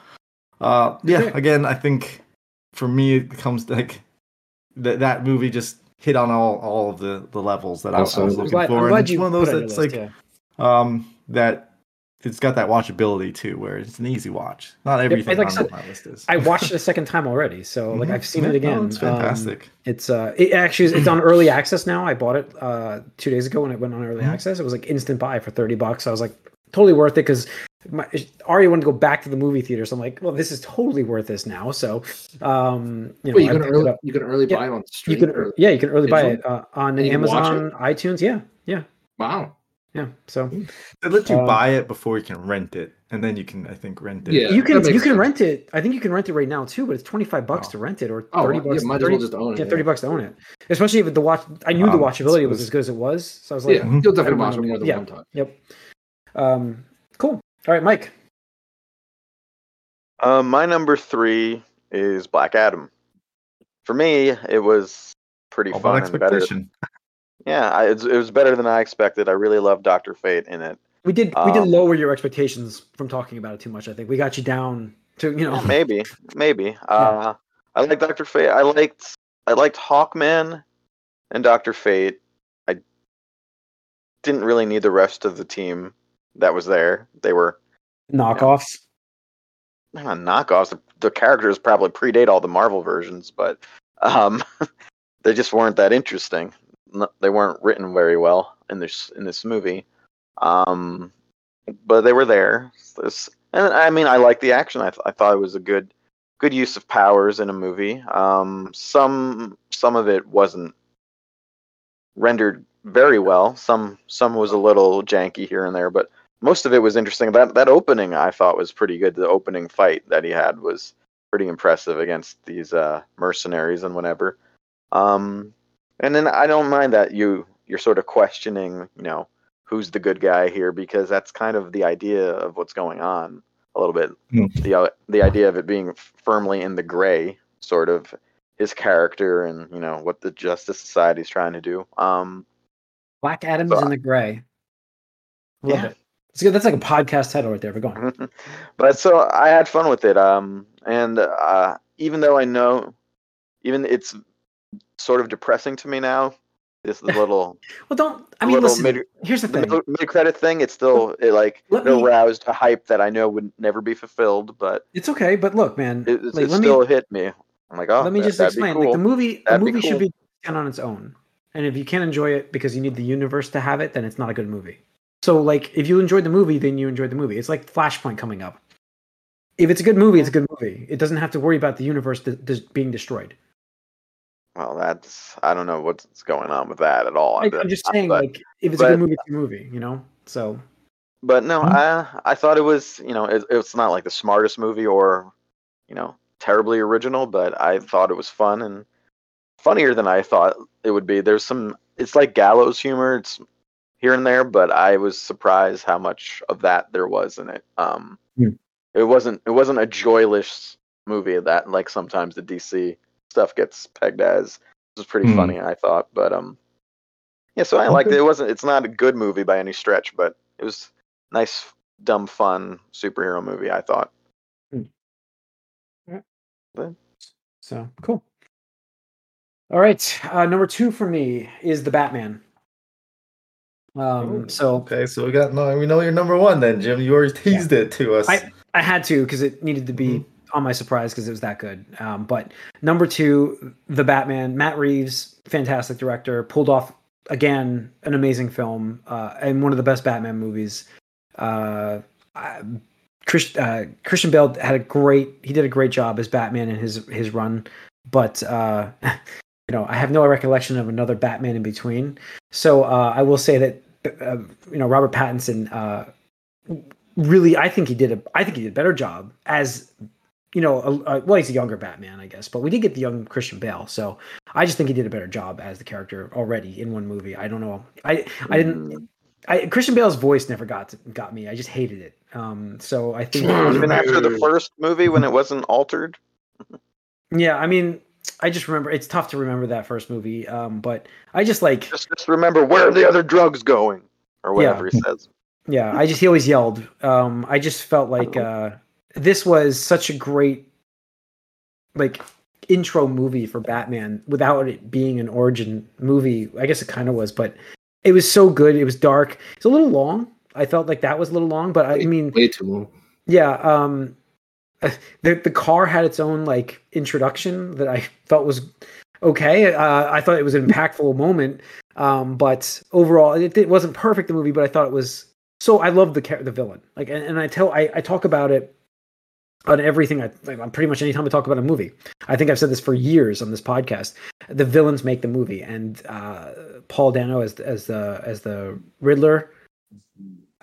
uh, yeah, again, I think for me it comes like that that movie just hit on all all of the the levels that I, was- I was looking glad, for. I'm and glad it's you one of those it on your that's list, like yeah. um that it's got that watchability too, where it's an easy watch. Not everything like I on said, my list is. I watched it a second time already, so like Mhm. I've seen Yeah, it again. No, it's Um, fantastic. It's uh, it actually it's on early access now. I bought it uh two days ago when it went on early Mhm. access. It was like instant buy for thirty bucks. I was like totally worth it because my Ari wanted to go back to the movie theater, so I'm like, well, this is totally worth this now. So, um, you know, Wait, you can early you can early Yeah, buy it on You stream. can, or- yeah, you can early buy it uh, on And you can watch Amazon, iTunes. Yeah, yeah, Wow. yeah. So They let you um, buy it before you can rent it, and then you can, I think, rent it. Yeah, you can that makes you can sense. rent it. I think you can rent it right now too, but it's twenty five bucks Oh. to rent it or Oh, thirty yeah, bucks. might as 30, well just own it. yeah, yeah. thirty bucks to own it. Especially if the watch. I knew the Um, watchability so was as good as it was, so I was like, Yeah, you'll definitely watch it know. more than Yeah. one time. Yep. Um, cool. All right, Mike. Um, my number three is Black Adam. For me, it was pretty All fun and better. expectation. Yeah, I, it's, it was better than I expected. I really loved Doctor Fate in it. We did we did Um, lower your expectations from talking about it too much. I think we got you down to you know. Yeah, maybe, maybe. Uh, I like Doctor Fate. I liked I liked Hawkman and Doctor Fate. I didn't really need the rest of the team that was there. They were knockoffs. not knockoffs. The, the characters probably predate all the Marvel versions, but um, they just weren't that interesting. No- They weren't written very well in this in this movie. Um, but they were there. This, and I mean, I like the action. I, th- I thought it was a good good use of powers in a movie. Um, some some of it wasn't rendered very well. Some some was a little janky here and there, but most of it was interesting. That that opening I thought was pretty good. The opening fight that he had was pretty impressive against these uh, mercenaries and whatever. Um, and then I don't mind that you you're sort of questioning, you know, who's the good guy here because that's kind of the idea of what's going on a little bit. Mm. The uh, the idea of it being firmly in the gray, sort of his character and you know what the Justice Society is trying to do. Um, Black Adam's So- in the gray. Love Yeah. it. It's good. That's like a podcast title right there. But go on. but so I had fun with it. Um, and uh, even though I know, even it's sort of depressing to me now. This little, Well, don't. I mean, listen. mid, here's the thing. mid credit thing. It's still it like Let it me- aroused a hype that I know would never be fulfilled, but It's okay, but look, man. it, like, it let still me hit me. I'm like, oh, let me that- just explain. cool. Like the movie, That'd be movie should cool. be on its own. And if you can't enjoy it because you need the universe to have it, then it's not a good movie. So, like, if you enjoyed the movie, then you enjoyed the movie. It's like Flashpoint coming up. If it's a good movie, it's a good movie. It doesn't have to worry about the universe de- des- being destroyed. Well, that's I don't know what's going on with that at all. Like, I'm just saying, but, like, if it's a good movie, it's a movie. You know. So but no, Hmm? I I thought it was you know it, it's not like the smartest movie or you know terribly original, but I thought it was fun and funnier than I thought it would be. There's some it's like gallows humor. It's here and there, but I was surprised how much of that there was in it. Um, Hmm. it wasn't it wasn't a joyless movie that like sometimes the DC stuff gets pegged as. It was pretty Hmm. funny, I thought, but um, yeah. So I liked it. It wasn't. It's not a good movie by any stretch, but it was nice, dumb, fun superhero movie. I thought. Yeah. so cool. All right, uh, number two for me is the Batman. Um, Oh, so Okay, so we got no, we know you're number one then, Jim. You already teased it to us. I I had to because it needed to be on my surprise because it was that good. Um, but number two, the Batman, Matt Reeves, fantastic director, pulled off again an amazing film uh, and one of the best Batman movies. Uh, I, Chris, uh, Christian Bale had a great, he did a great job as Batman in his his run, but uh, you know I have no recollection of another Batman in between. So uh, I will say that uh, you know Robert Pattinson. Uh, really i think he did a i think he did a better job as you know a, a, well he's a younger batman i guess but we did get the young christian bale so i just think he did a better job as the character already in one movie i don't know i i didn't I, christian bale's voice never got to, got me i just hated it um so i think Even after the first movie, when it wasn't altered. yeah i mean i just remember it's tough to remember that first movie um but i just like Just, just remember where are the other drugs going, or whatever he says. Yeah, I just he always yelled. Um, I just felt like uh, this was such a great like intro movie for Batman without it being an origin movie. I guess it kind of was, but it was so good. It was dark. It's a little long. I felt like that was a little long, but I mean, way too long. yeah. Um, the the car had its own like introduction that I felt was okay. Uh, I thought it was an impactful moment. Um, but overall, it, it wasn't perfect the movie, but I thought it was so. I love the the villain. Like, and, and I tell I, I talk about it on everything. I like on pretty much anytime I talk about a movie. I think I've said this for years on this podcast. The villains make the movie, and uh, Paul Dano as as the as the Riddler,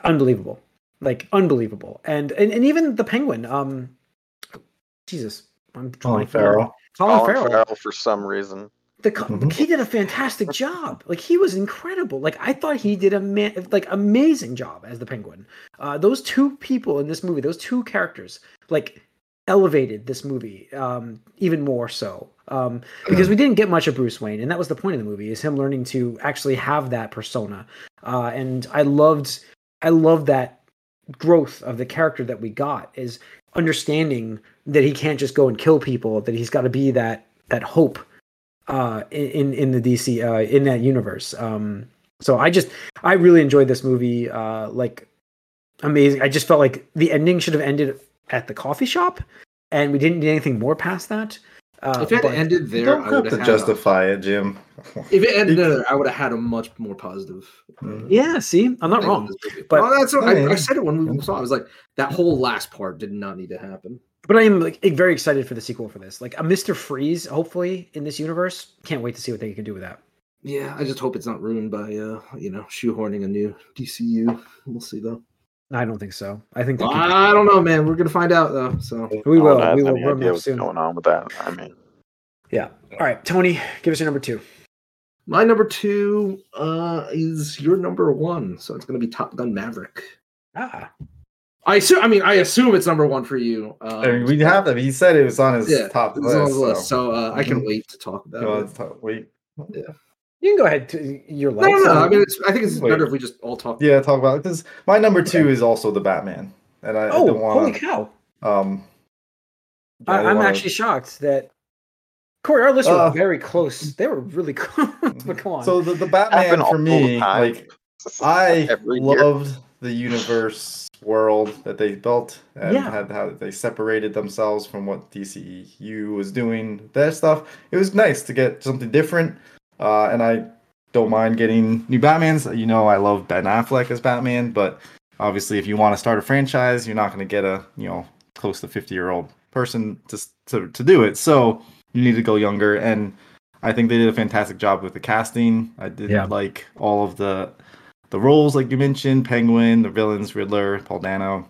unbelievable, like unbelievable, and and, and even the Penguin. Um, Jesus, I'm Colin drawing Farrell. Colin, Colin Farrell. Farrell for some reason. The, co- Mhm. he did a fantastic job. Like he was incredible. Like I thought he did a man, like amazing job as the Penguin. Uh, those two people in this movie, those two characters, like elevated this movie um, even more so um, because we didn't get much of Bruce Wayne, and that was the point of the movie is him learning to actually have that persona. Uh, and I loved, I loved that growth of the character that we got is understanding that he can't just go and kill people. That he's got to be that that hope uh in in the dc uh in that universe um so i just i really enjoyed this movie uh like amazing i just felt like the ending should have ended at the coffee shop and we didn't need anything more past that uh if it had ended You there, don't I have to have justify it, Jim. If it ended there, I would have had a much more positive. Mm. yeah see i'm not wrong but- Well, that's what I, I said it when we saw. it. I was like, that whole last part did not need to happen. But I am like very excited for the sequel for this. Like a Mister Freeze, hopefully in this universe. Can't wait to see what they can do with that. Yeah, I just hope it's not ruined by uh, you know, shoehorning a new DCU. We'll see though. I don't think so. I think they keep- I don't know, man. We're gonna find out though. So we will. I don't We have will any run idea that what's soon. going on with that. I mean, Yeah. All right, Tony, give us your number two. my number two uh is your number one. So it's gonna be Top Gun Maverick. Ah, I assume I mean I assume it's number one for you. Um, I mean, we have that. He said it was on his yeah, top it's list. on the list, so- so uh, I can Mhm. wait to talk about Go it. on, talk- wait. you can go ahead to your No, no, no. I mean, it's, I think it's Wait. better if we just all talk. Yeah, talk about it because my number two is also the Batman, and I, I oh, don't holy want to. cow! Um, yeah, I, don't I'm wanna- actually shocked that Corey, our lists Uh, were very close. They were really close. but come on. So the, the Batman for me, like I Every year. loved the universe world that they built and Yeah. had how they separated themselves from what DCU was doing. That stuff. It was nice to get something different. Uh, and I don't mind getting new Batmans. You know, I love Ben Affleck as Batman, but obviously, if you want to start a franchise, you're not going to get a you know close to 50 year old person to, to to do it. So you need to go younger and. I think they did a fantastic job with the casting. I did Yeah. like all of the the roles, like you mentioned, Penguin, the villains, Riddler, Paul Dano,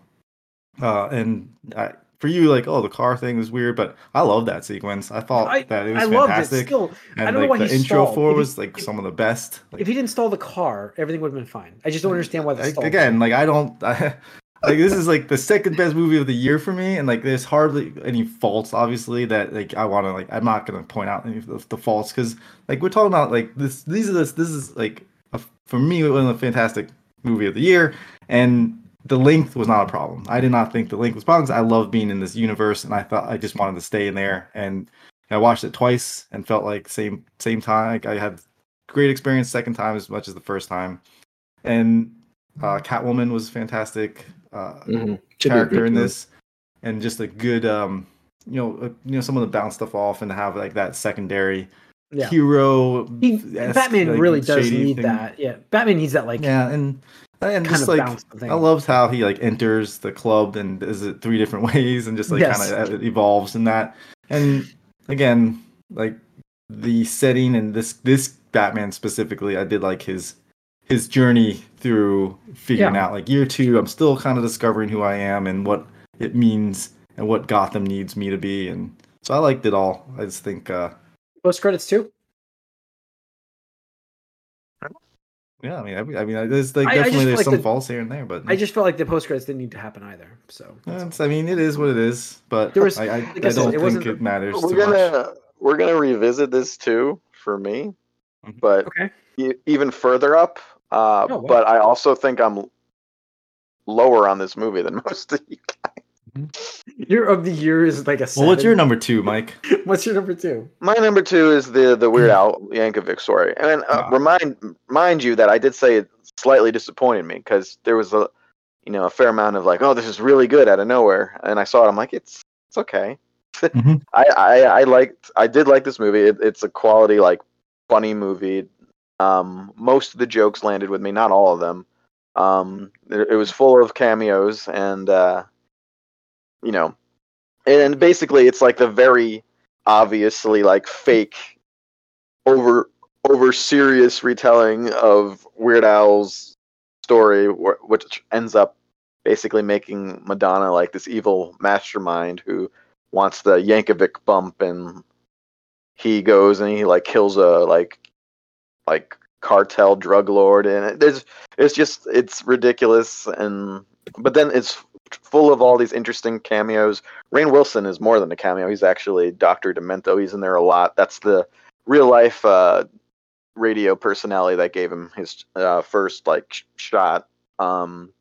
uh, and I, for you, like, oh, the car thing was weird, but I love that sequence. I thought I, that it was I loved it. fantastic, Still, and I don't know like why the he intro stalled. for If he- was like if- some of the best. Like, if he didn't stall the car, everything would have been fine. I just don't understand why the like, stall. again, like I don't. I, like this is like the second best movie of the year for me, and like there's hardly any faults, obviously, that like I want to like. I'm not gonna point out any of the, the faults because like we're talking about like this. These are this. This is like for me it was a fantastic movie of the year, and the length was not a problem. I did not think the length was a problem. 'cause I love being in this universe, and I thought I just wanted to stay in there. And I watched it twice and felt like same same time. I had great experience second time as much as the first time, and uh, Catwoman was a fantastic. Uh, Mhm. A character in this, and just a good, um, you know, uh, you know, someone to bounce stuff off and have like that secondary yeah. hero. He, Batman like, really does need thing. that. Yeah, Batman needs that like Yeah, and and just like. I loved how he like enters the club and does it three different ways and just like Yes. kind of evolves in that. And again, like the setting and this this Batman specifically, I did like his his journey through figuring Yeah. out like year two. I'm still kind of discovering who I am and what it means and what Gotham needs me to be. And so I liked it all. I just think, uh, post credits too. yeah, I mean, I, I mean, there's like I- I definitely feel there's like some the- faults here and there, but I just felt like the post credits didn't need to happen either. So It's, I mean, it is what it is, but There was- I, I, like I I don't it think wasn't- it matters we're too gonna we're gonna revisit this too for me, Mhm. but okay, e- even further up. Uh, Oh, wow. But I also think I'm lower on this movie than most of you. year of the year is like a. Well, what's your number two, Mike? What's your number two? My number two is the the Weird Al Yankovic story, and uh, Ah. remind mind you that I did say it slightly disappointed me because there was a you know a fair amount of like, oh, this is really good out of nowhere, and I saw it, I'm like, it's it's okay. Mhm. I, I I liked I did like this movie. It, it's a quality like funny movie. Um, most of the jokes landed with me, not all of them. Um, it, it was full of cameos, and uh, you know, and basically it's like the very obviously like fake, over over serious retelling of Weird Al's story, which ends up basically making Madonna like this evil mastermind who wants the Yankovic bump, and he goes and he like kills a like like cartel drug lord, and it, there's it's just it's ridiculous, and but then it's full of all these interesting cameos. Rainn Wilson is more than a cameo; he's actually Doctor Demento. He's in there a lot. That's the real life uh, radio personality that gave him his uh, first like sh- shot. Um,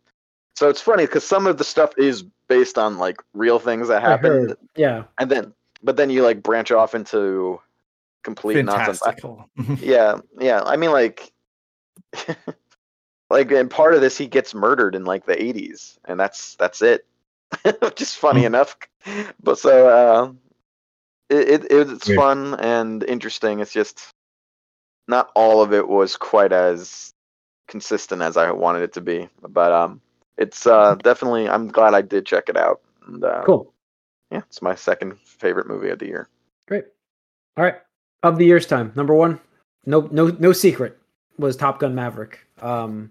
so it's funny because some of the stuff is based on like real things that happened. Yeah, and then but then you like branch off into complete nonsense. I- yeah, yeah. I mean, like, like, and part of this, he gets murdered in like the '80s, and that's that's it. just funny Hmm. enough, but so uh, it, it it's Weird. fun and interesting. It's just not all of it was quite as consistent as I wanted it to be, but um, it's uh definitely. I'm glad I did check it out. And, uh, cool. yeah, it's my second favorite movie of the year. Great. All right. Of the year's time, number one, no no no secret was Top Gun Maverick. Um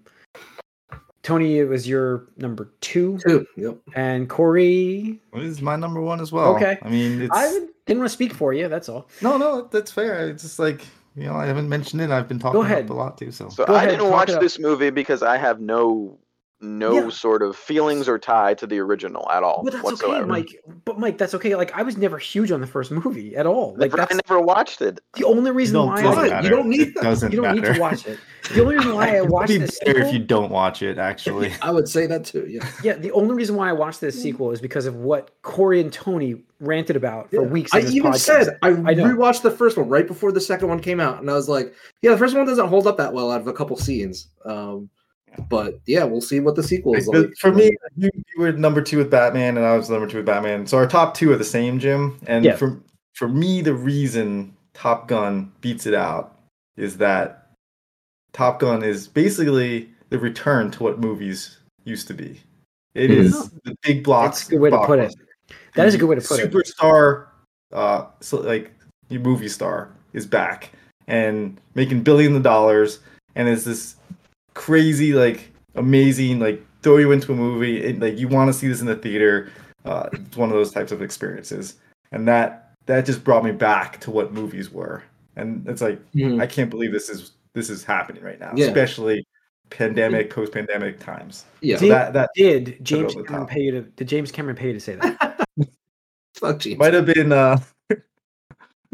Tony, it was your number two, Two. Yep. and Corey. This is my number one as well. Okay. I mean, it's I didn't want to speak for you. That's all. no, no, that's fair. It's just like you know, I haven't mentioned it. I've been talking ahead. up a lot too. So, So Go I ahead, didn't watch this movie because I have no no Yeah. sort of feelings or tie to the original at all But that's whatsoever. okay, Mike. But Mike, that's okay. Like I was never huge on the first movie at all. Like Never- that's I never watched it. the only reason don't why I, Why? You don't need it doesn't you don't matter. need to watch it. The only reason why I watched It'd be this better sequel, if you don't watch it. Actually, I would say that too. Yeah. yeah, the only reason why I watched this sequel is because of what Corey and Tony ranted about for Yeah. weeks. I even podcast. said I, I know. rewatched the first one right before the second one came out, and I was like, "Yeah, the first one doesn't hold up that well out of a couple scenes." Um, but yeah, we'll see what the sequel is Like, like. for me, you, you were number two with Batman, and I was number two with Batman. So our top two are the same, Jim. And Yeah. for for me, the reason Top Gun beats it out is that Top Gun is basically the return to what movies used to be. It Mhm. is the big blocks. That's a good way to put it. That is a good way to put it. Superstar, uh, so like your movie star is back and making billions of dollars, and is this crazy, like amazing, like throw you into a movie. It, like you want to see this in the theater. Uh, it's one of those types of experiences, and that that just brought me back to what movies were. And it's like Mhm. I can't believe this is this is happening right now, Yeah. especially pandemic, post pandemic times. yeah, So that that Did James over the Cameron top. pay you to? Did James Cameron pay you to say that? fuck James. might have been uh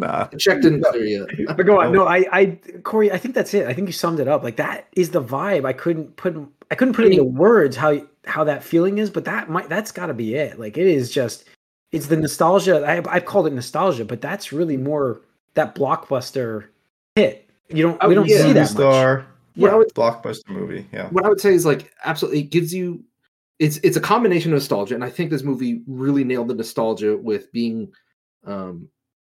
nah. Check didn't clear yet. But go on. No, I, I, Corey, I think that's it. I think you summed it up. Like that is the vibe. I couldn't put, I couldn't put I into words how how that feeling is. But that might, that's got to be it. Like it is just, it's the nostalgia. I, I've called it nostalgia, but that's really more that blockbuster hit. You don't, Oh, we don't yeah. see that much. star What I would blockbuster movie. Yeah. what I would say is like absolutely it gives you it's it's a combination of nostalgia, and I think this movie really nailed the nostalgia with being um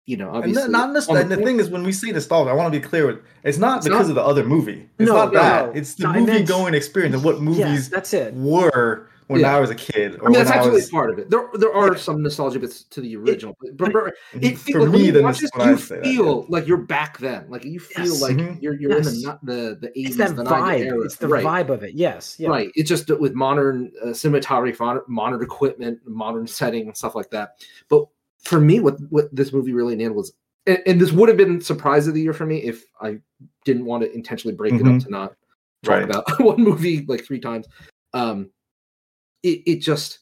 you know obviously then, not on And the thing is, when we say nostalgia, I want to be clear with it's not It's because not- of the other movie. It's No, not that. no. It's the No, movie going experience and what Yeah, movies that's it. were when Yeah. I was a kid. Or I mean that's absolutely was, part of it. There there are some nostalgia bits to the original, but, but, but it feels for like me, you watch this this, is when I you say that, feel like you're back then. Like you feel Yes. like Mhm. you're you're in Yes. the the the It's eighties, that the 90s vibe. It's the right. vibe of it. Yes. Yeah. Right. It's just with modern uh, cinematography, modern equipment, modern setting, and stuff like that. But for me, what what this movie really nailed was, and, and this would have been surprise of the year for me if I didn't want to intentionally break it Mhm. up to not talk Right. about one movie like three times. Um, it it just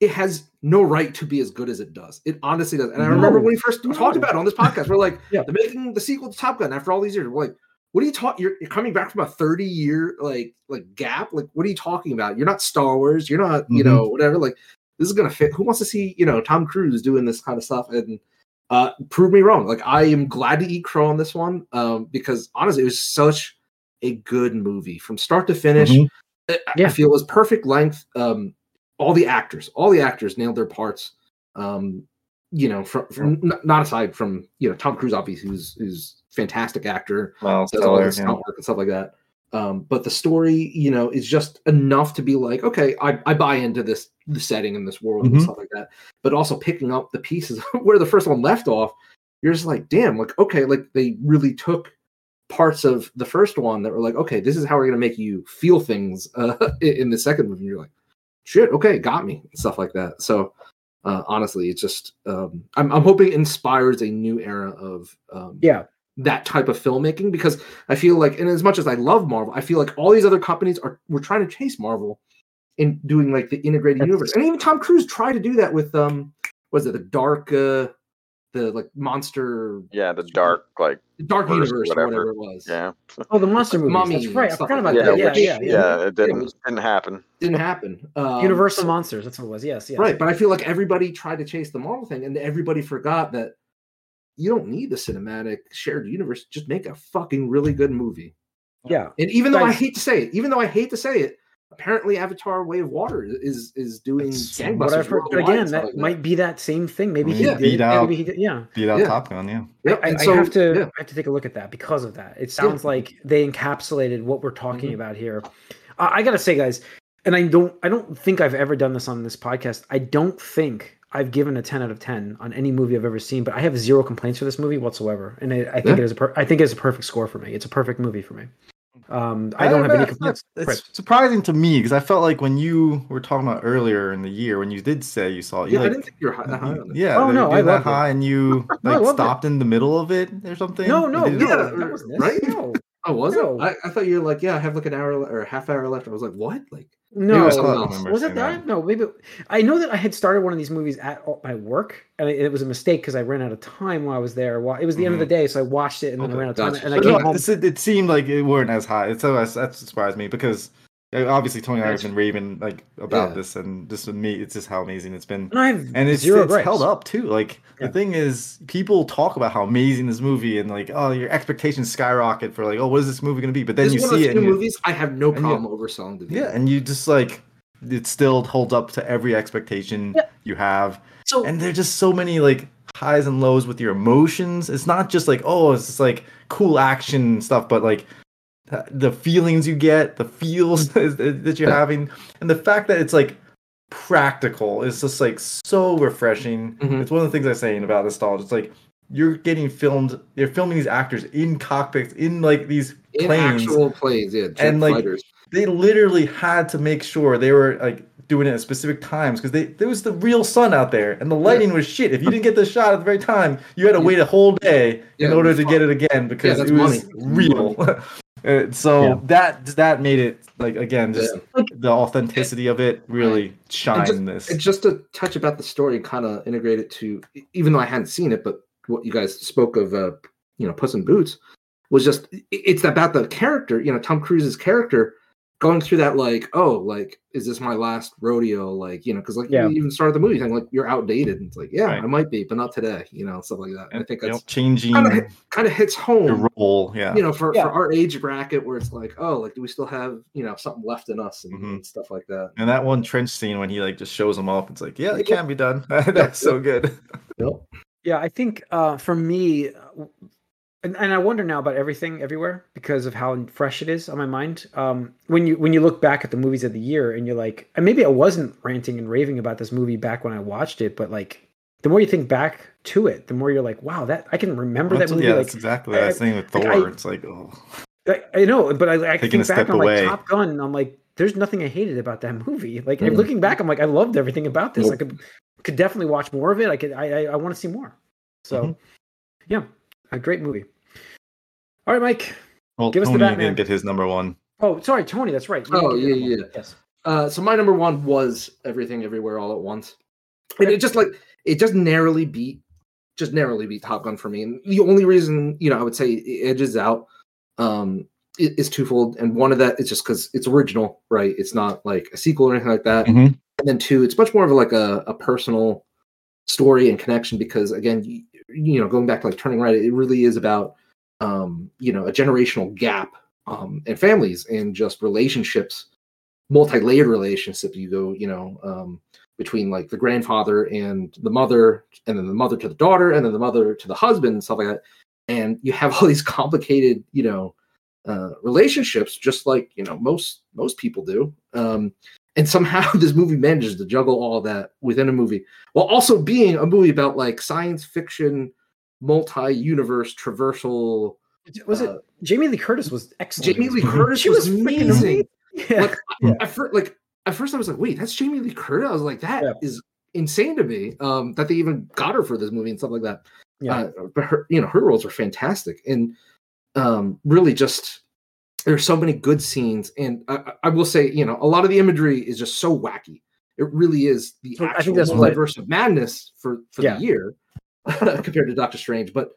it has no right to be as good as it does. It honestly does. And I remember No. when we first No. talked about it on this podcast, we're like, Yeah. the making the sequel to Top Gun after all these years. We're like, what are you talking? You're, you're coming back from a 30 year like like gap. Like, what are you talking about? You're not Star Wars. You're not, you Mhm. know, whatever. Like, this is gonna fit. Who wants to see, you know, Tom Cruise doing this kind of stuff? And uh prove me wrong. Like, I am glad to eat crow on this one. Um, because honestly, it was such a good movie from start to finish. Mhm. I, I Yeah. feel it was perfect length. Um, all the actors, all the actors nailed their parts. Um, you know, from, from n- not aside from you know Tom Cruise, obviously, who's who's fantastic actor, Miles does all Teller, his yeah. work and stuff like that. Um, but the story, you know, is just enough to be like, okay, I, I buy into this the setting and this world and Mhm. stuff like that. But also picking up the pieces where the first one left off, you're just like, damn, like okay, like they really took parts of the first one that were like, okay, this is how we're gonna make you feel things uh, in in the second movie. You're like, shit, okay, got me, and stuff like that. So uh, honestly, it's just um, I'm I'm hoping it inspires a new era of um, Yeah. that type of filmmaking because I feel like, and as much as I love Marvel, I feel like all these other companies are we're trying to chase Marvel in doing like the integrated That's- universe, and even Tom Cruise tried to do that with um, was it the dark uh, the like monster Yeah, the dark like the dark Verse, universe or whatever. whatever it was. yeah Oh, the monster movies. Mummy That's right. I and forgot about that. that. Yeah. which- Yeah. yeah, Yeah. it didn't it was- didn't happen. Didn't happen. Um, Universal so- monsters. That's what it was. Yes. Yes. Right, but I feel like everybody tried to chase the Marvel thing, and everybody forgot that you don't need the cinematic shared universe. Just make a fucking really good movie. Yeah. And even though I Right. hate to say it, even though I hate to say it, apparently Avatar: Way of Water is is doing That's gangbusters. What I've heard, again, that like might be that same thing. Maybe he mean, did. beat out- Maybe he did. Yeah. Beat out Yeah. Top Gun, yeah. Yep, I, and I so- have to. yeah. I have to take a look at that because of that. It sounds like they encapsulated what we're talking Mhm. about here. I, I gotta say, guys, and I don't. I don't think I've ever done this on this podcast. I don't think I've given a 10 out of 10 on any movie I've ever seen, but I have zero complaints for this movie whatsoever. And I, I think Yeah. it is a per- I think it's a perfect score for me. It's a perfect movie for me. Um, I don't have any complaints. It's Right. surprising to me because I felt like when you were talking about earlier in the year when you did say you saw it, you Yeah, I didn't think you were high, that high on it. yeah, Oh, no, were I doing that loved it. high and you No, I like it. stopped in the middle of it or something. No, no, Yeah, no, that wasn't right? No, Oh, was No. it? I, I thought you were like, yeah, I have like an hour le- or a half hour left. I was like, what? Like, no. was I something thought- else. remember Was it seeing that? No, maybe. I know that I had started one of these movies at my work, and it, it was a mistake because I ran out of time while I was there. Wa- It was the end of the mm-hmm. day, so I watched it and then I ran out of time, gotcha. and I came no, home. it, it seemed like it weren't as high. It's so that surprised me because obviously Tony and I have been raving like about Yeah. this, and just with me, it's just how amazing it's been. And I have and it's, zero it's held up too. Like Yeah. the thing is, people talk about how amazing this movie and like, oh, your expectations skyrocket for like, oh, what is this movie going to be? But then this you one see the it, few movies I have no and you- problem overselling the video. yeah, and you just like, it still holds up to every expectation Yeah. you have, So and there's just so many like highs and lows with your emotions. It's not just like, oh, it's just like cool action stuff, but like th- the feelings you get, the feels that you're having, and the fact that it's like practical is just like so refreshing. Mhm. It's one of the things I'm saying about nostalgia. It's like you're getting filmed, you're filming these actors in cockpits, in like these in planes. actual plays, yeah, And, like, fighters. They literally had to make sure they were like doing it at specific times because they there was the real sun out there and the lighting was shit. If you didn't get the shot at the very time, you had to Yeah. wait a whole day Yeah, in order to fun. get it again because it was money. real. Uh, so Yeah. that that made it like again just Yeah. the authenticity of it really shine just- this. And just to touch about the story and kind of integrate it to, even though I hadn't seen it, but what you guys spoke of, uh, you know, Puss in Boots, was just it's about the character, you know, Tom Cruise's character going through that like, oh, like, is this my last rodeo? Like, you know, because like Yeah. you even started the movie saying like you're outdated. And it's like, yeah, Right. I might be, but not today, you know, stuff like that. And I think you know, that's changing kind of hits home your role. Yeah. you know, for, Yeah. for our age bracket where it's like, oh, like do we still have, you know, something left in us and, Mhm. and stuff like that. and that one trench scene when he like just shows them up, it's like, yeah, it can be done. That's so good. Yep. Yeah, I think uh, for me, uh, and, and I wonder now about everything everywhere because of how fresh it is on my mind. Um, when you when you look back at the movies of the year and you're like, and maybe I wasn't ranting and raving about this movie back when I watched it, but like the more you think back to it, the more you're like, wow, that I can remember that movie. yeah, like that's exactly what I was I- saying with like, Thor. I- it's like, oh, I, I know, but I, I Taking think back step on away. like Top Gun. I'm like, there's nothing I hated about that movie. Like Mhm. looking back, I'm like, I loved everything about this. I could could definitely watch more of it. I could. I I, I want to see more. So, Mhm. yeah, a great movie. All right, Mike. well, Give us the Tony Batman. didn't get his number one. Oh, sorry, Tony. That's right. You Oh, yeah, yeah. Yes. Uh, so my number one was Everything Everywhere All at Once, and it just like it just narrowly beat, just narrowly beat Top Gun for me. And the only reason you know I would say it edges out um, i- is twofold, and one of that is just because it's original, right? It's not like a sequel or anything like that. Mhm. And then two, it's much more of like a, a personal story and connection because again, you, know, going back to like Turning Right, it really is about um, you know a generational gap um, and families and just relationships multi-layered relationship you go you know um, between like the grandfather and the mother and then the mother to the daughter and then the mother to the husband and stuff like that. And you have all these complicated you know uh, relationships just like you know most most people do. Um, and somehow this movie manages to juggle all that within a movie while also being a movie about like science fiction multi-universe traversal Was it uh, Jamie Lee Curtis was excellent. jamie lee curtis She was freaking amazing Yeah. like Yeah. at first like at first i was like wait that's jamie lee curtis i was like that is Yeah. insane to me um that they even got her for this movie and stuff like that yeah. uh, but her you know her roles were fantastic and um really just there's so many good scenes and I, I- will say you know a lot of the imagery is just so wacky. It really is the So I think actual that's what- of madness for for Yeah. the year compared to doctor strange but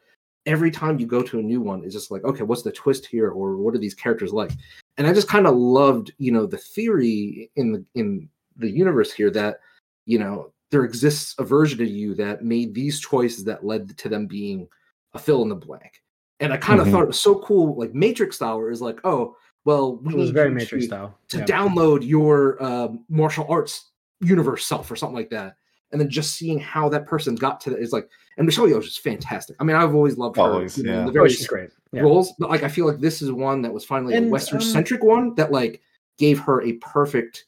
every time you go to a new one it's just like okay what's the twist here or what are these characters like? And i just kind of loved you know the theory in the in the universe here that you know there exists a version of you that made these choices that led to them being a fill in the blank and i kind of Mhm. thought it was so cool like matrix style where it's like oh well we It was need very Matrix to, style. to Yeah. download your um, martial arts universe self or something like that and then just seeing how that person got to that is like and michelle yeoh is just fantastic i mean i've always loved her Always, you know, yeah. the Oh, very she's great. Yeah. roles, but like I feel like this is one that was finally And, a um, Western centric one that like gave her a perfect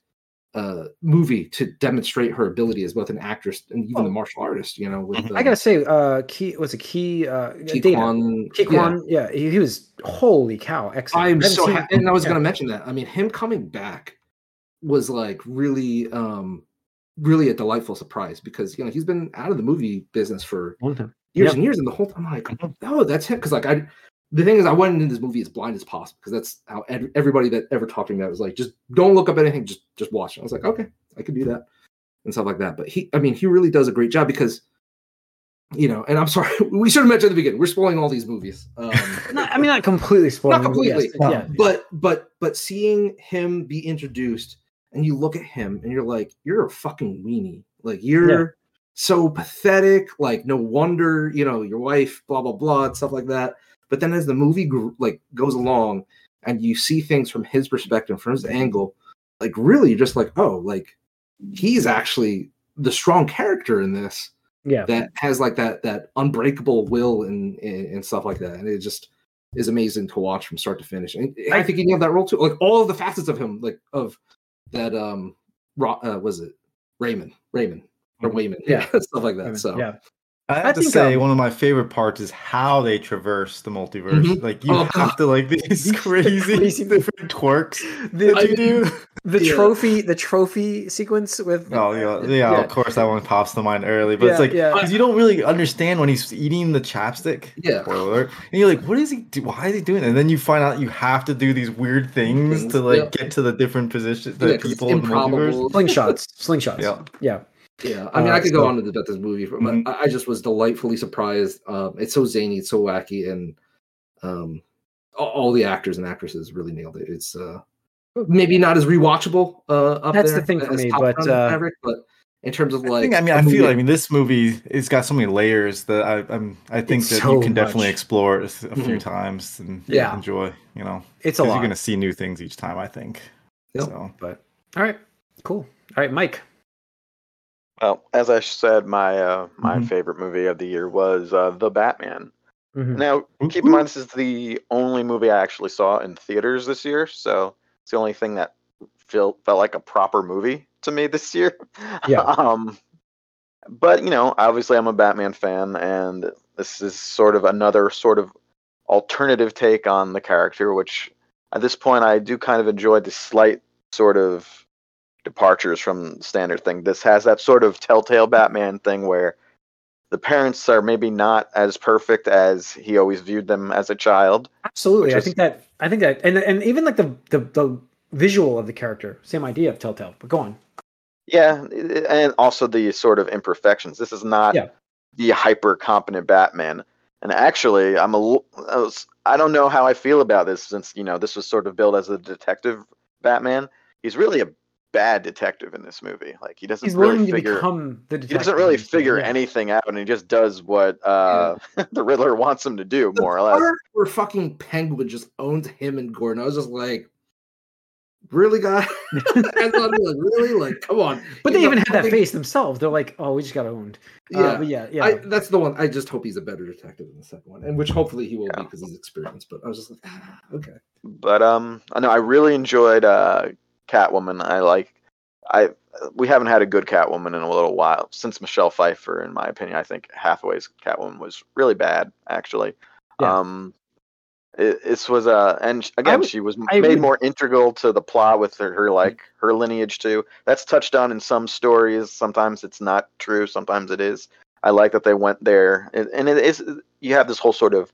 uh, movie to demonstrate her ability as both an actress and even Well- the martial artist. You know, with uh, I gotta say, uh, Key was a Key. Uh, Ki. Quan- Key yeah. Quan, yeah, he, he was holy cow, excellent. I'm so happy, and I was yeah. to mention that. I mean, him coming back was like really, um, really a delightful surprise because you know he's been out of the movie business for years Yep. and years, and the whole time I'm like, oh, that's him. Because like I, the thing is, I went into this movie as blind as possible because that's how ed- everybody that ever talked to me about it was like, just don't look up anything, just just watch. it. I was like, okay, I could do that and stuff like that. But he, I mean, he really does a great job because. You know, and I'm sorry, we should have mentioned at the beginning. We're spoiling all these movies. Um, Not, I mean, not completely spoiling. Not completely. Yes, yeah. but but but seeing him be introduced and you look at him and you're like you're a fucking weenie like you're Yeah. so pathetic like no wonder you know your wife blah blah blah and stuff like that but then as the movie like goes along and you see things from his perspective from his angle like really you're just like oh like he's actually the strong character in this Yeah. that has like that that unbreakable will and and, and stuff like that and it just is amazing to watch from start to finish and i, think he nailed that role too like all of the facets of him like of that um uh, was it raymond raymond or Mhm. wayman Yeah. stuff like that so yeah. I have I to say, um, one of my favorite parts is how they traverse the multiverse. Mhm. Like you Oh, have to like these crazy, crazy- different twerks The, that you do. the Yeah. trophy, the trophy sequence with. Oh yeah, yeah, Of course, that one pops to mind early, but Yeah, it's like yeah. because you don't really understand when he's eating the chapstick. Yeah. Spoiler. And you're like, what is he? Do- why is he doing? It? And then you find out you have to do these weird things Things, to like yeah. get to the different positions, the Yeah, people in the multiverse. Slingshots. Slingshots. Yeah. Yeah. Yeah, I mean, Uh, I could go on to the about this movie, but Mhm. I, I just was delightfully surprised. Um, it's so zany, it's so wacky, and um, all, the actors and actresses really nailed it. It's uh, maybe not as rewatchable. Uh, That's the thing for me, but, uh, Maverick, but in terms of I like, think, I mean, I feel. I mean, this movie it's got so many layers that I, I'm. I think that so you can definitely explore it a few Mhm. times and Yeah. enjoy. You know, It's a lot. you're gonna see new things each time. I think. Yep. So But all right, cool. All right, Mike. Well, as I said, my uh, my Mhm. favorite movie of the year was uh, The Batman. Mhm. Now, keep in mind this is the only movie I actually saw in theaters this year, so it's the only thing that felt felt like a proper movie to me this year. Yeah. um, but you know, obviously, I'm a Batman fan, and this is sort of another sort of alternative take on the character, which at this point I do kind of enjoy the slight sort of departures from the standard thing. This has that sort of telltale Batman thing where the parents are maybe not as perfect as he always viewed them as a child. Absolutely. I is- think that. I think that, and and even like the the the visual of the character, same idea of Telltale. But go on. Yeah, and also the sort of imperfections. This is not Yeah. the hyper competent Batman. And actually, I'm a I was- I don't know how I feel about this since you know this was sort of billed as a detective Batman. He's really a bad detective in this movie. Like he doesn't He's really learning to figure become the. he doesn't really figure Yeah. anything out, and he just does what uh, the Riddler wants him to do, more or less. part where fucking Penguin just owns him and Gordon. I was just like, really, guy? I thought, like, really, like, come on. But they He's a even had that fucking- face themselves. They're like, oh, we just got owned. Uh, Yeah, but yeah, yeah. I, that's the one. I just hope he's a better detective than the second one, and which hopefully he will be because he's experienced. But I was just like, ah, okay. But um, I know I really enjoyed uh, Catwoman. I like I we haven't had a good Catwoman in a little while since Michelle Pfeiffer. In my opinion, I think Hathaway's Catwoman was really bad. Actually, Yeah. um, it, this was uh, and again, would- she was I made would- more integral to the plot with her, her like her lineage too. That's touched on in some stories. Sometimes it's not true. Sometimes it is. I like that they went there, and, and it is. You have this whole sort of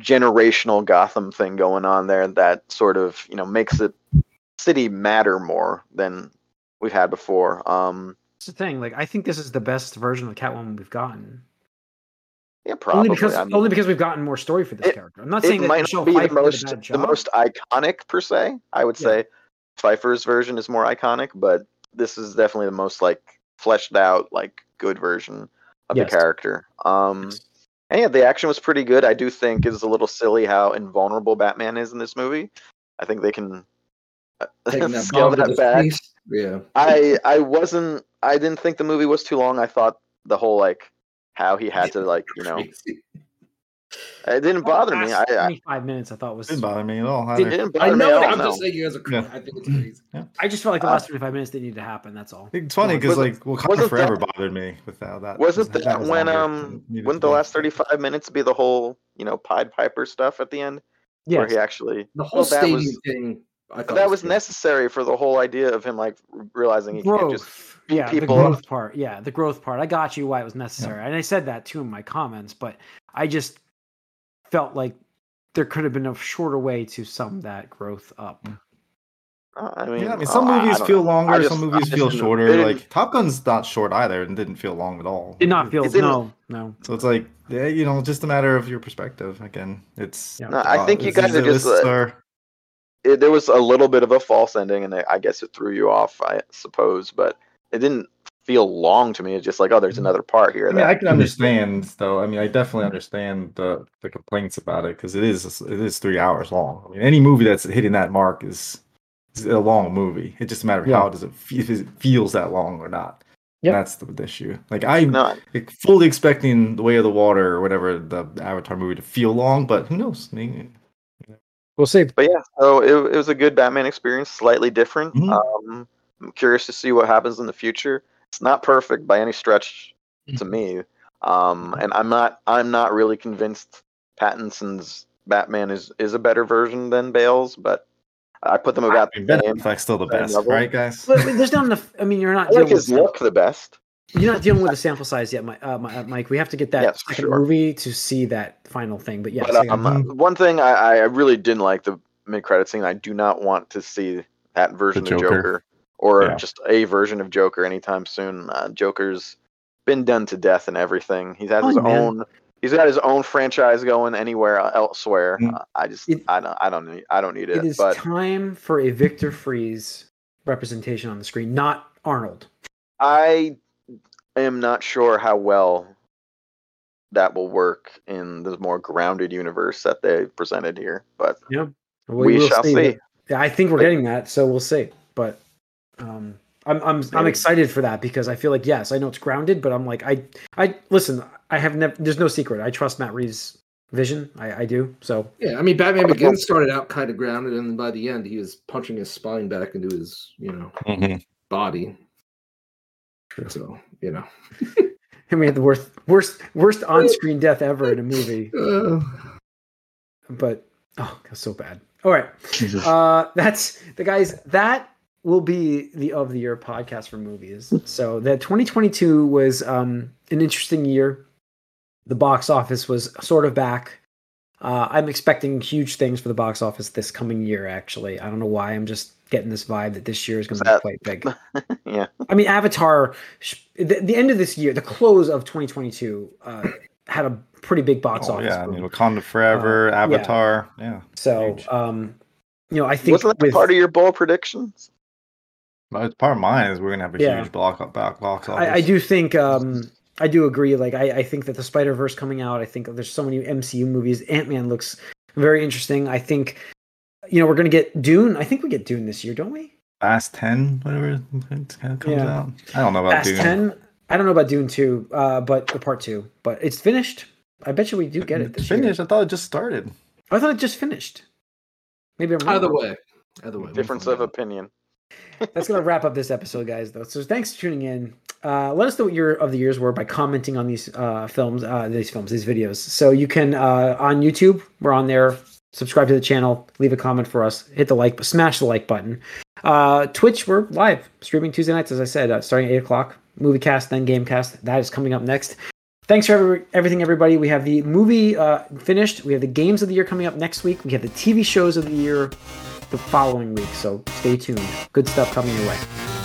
generational Gotham thing going on there that sort of you know makes the city matter more than we've had before. Um, That's the thing. Like, I think this is the best version of the Catwoman we've gotten. yeah, probably. Only because I mean, only because we've gotten more story for this It- character. I'm not it saying that might Michelle not be the Pfeiffer most the most iconic per se. I would Yeah. say Pfeiffer's version is more iconic, but this is definitely the most like fleshed out, like good version of Yes. the character. Um, Yes. and yeah, the action was pretty good. I do think it's a little silly how invulnerable Batman is in this movie. I think they can scale that back. face. Yeah. I I wasn't I didn't think the movie was too long. I thought the whole like how he had to like you know It didn't bother me. I, Last I 25 minutes I thought was. Didn't bother me at all. it either. didn't I bother me know at all. I'm no. just saying you guys are. Yeah. I think it's crazy. I just felt like the Uh, last 25 minutes didn't need to happen. That's all. It's funny because Wasn't- like Wakanda wasn't Forever that- bothered me without that. Wasn't was- that was when um than wouldn't the last thirty five minutes be the whole you know Pied Piper stuff at the end Yeah, where he actually The whole Well, stadium was- thing. I but that was good. necessary for the whole idea of him like realizing he can't just beat Yeah, the people up. growth part. Yeah, the growth part. I got you why it was necessary. And I said that too in my comments, but I just felt like there could have been a shorter way to sum that growth up. Uh, I mean, Yeah, I mean, uh, some I movies feel know. longer, I some movies I feel shorter. Like Top Gun's not short either, and didn't feel long at all. Did not feel It no, no. So it's like, yeah, you know, just a matter of your perspective. Again, it's. Yeah. No, I think you guys are just, uh, are- it, there was a little bit of a false ending, and I guess it threw you off, I suppose. But it didn't feel long to me. It's just like, oh, there's mm-hmm. another part here. I mean, I can understand though. I mean, I definitely understand the the complaints about it because it is it is three hours long. I mean, any movie that's hitting that mark is, is a long movie. It's just a matter of Yeah. how does it fe- if it feels that long or not. Yep. That's the, the issue. Like I'm no, like, fully expecting the Way of the Water or whatever the Avatar movie to feel long, but who knows? Maybe- We'll see. but yeah, so it, it was a good Batman experience, slightly different. Mhm. Um, I'm curious to see what happens in the future. It's not perfect by any stretch to me, um, and I'm not I'm not really convinced Pattinson's Batman is is a better version than Bale's, but I put them about I mean, the Ben same. Affleck's still the best, level. right, guys? But, but there's not enough. I mean, you're not I like his look the best. You're not dealing with a sample size yet, Mi- uh, uh, Mike. We have to get that Yes, second sure. movie to see that final thing. But yes, but yeah. um, one thing I, I really didn't like the mid credit scene. I do not want to see that version The of Joker. Joker, or Yeah. just a version of Joker anytime soon. Uh, Joker's been done to death and everything. He's had Oh, his man. own. He's got his own franchise going anywhere elsewhere. Mm. Uh, I just It- I don't I don't need I don't need it. it is but time for a Victor Fries representation on the screen, not Arnold. I am not sure how well that will work in the more grounded universe that they presented here. But Yeah, We will shall see. Yeah, I think we're But- getting that, so we'll see. But um, I'm I'm I'm excited for that because I feel like yes, I know it's grounded, but I'm like I I listen. I have never. There's no secret. I trust Matt Reeves' vision. I I do. So Yeah, I mean, Batman Begins started out kind of grounded, and then by the end, he was punching his spine back into his, you know, Mhm. body. So, you know, and we had the worst worst worst on screen death ever in a movie. uh, But oh, that's so bad. All right. Uh, that's the guys. That will be the of the year podcast for movies. So that 2022 was um, an interesting year. The box office was sort of back. Uh, I'm expecting huge things for the box office this coming year. Actually, I don't know why. I'm just getting this vibe that this year is going to be quite big. yeah, I mean, Avatar. The, the end of this year, the close of 2022, uh, had a pretty big box Oh, office. yeah, I boom. mean, Wakanda Forever, Uh. Avatar, yeah. So, Huge. um, you know, I think wasn't that with, part of your bold predictions? But it's part of mine is we're gonna have a Yeah. huge block back box office. I, I do think, um, I do agree. Like, I, I think that the Spider Verse coming out. I think there's so many MCU movies. Ant Man looks very interesting. I think, you know, we're gonna get Dune. I think we get Dune this year, don't we? Fast Ten, whatever it kind of comes Yeah. out. I don't know about Fast Dune. Ten. I don't know about Dune two, uh, but the part two. But it's finished. I bet you we do get it. It's This year. finished. I thought it just started. I thought it just finished. Maybe I'm wrong. either way, either way, Difference of opinion. That's gonna wrap up this episode, guys. Though, so thanks for tuning in. Uh, let us know what your of the years were by commenting on these uh, films, uh, these films, these videos. So you can uh, on YouTube, we're on there. Subscribe to the channel, leave a comment for us, hit the like, smash the like button. Uh, Twitch, we're live streaming Tuesday nights, as I said, uh, starting at eight o'clock. Movie cast, then game cast. That is coming up next. Thanks for every, everything, everybody. We have the movie uh, finished. We have the games of the year coming up next week. We have the TV shows of the year the following week. So stay tuned. Good stuff coming your way.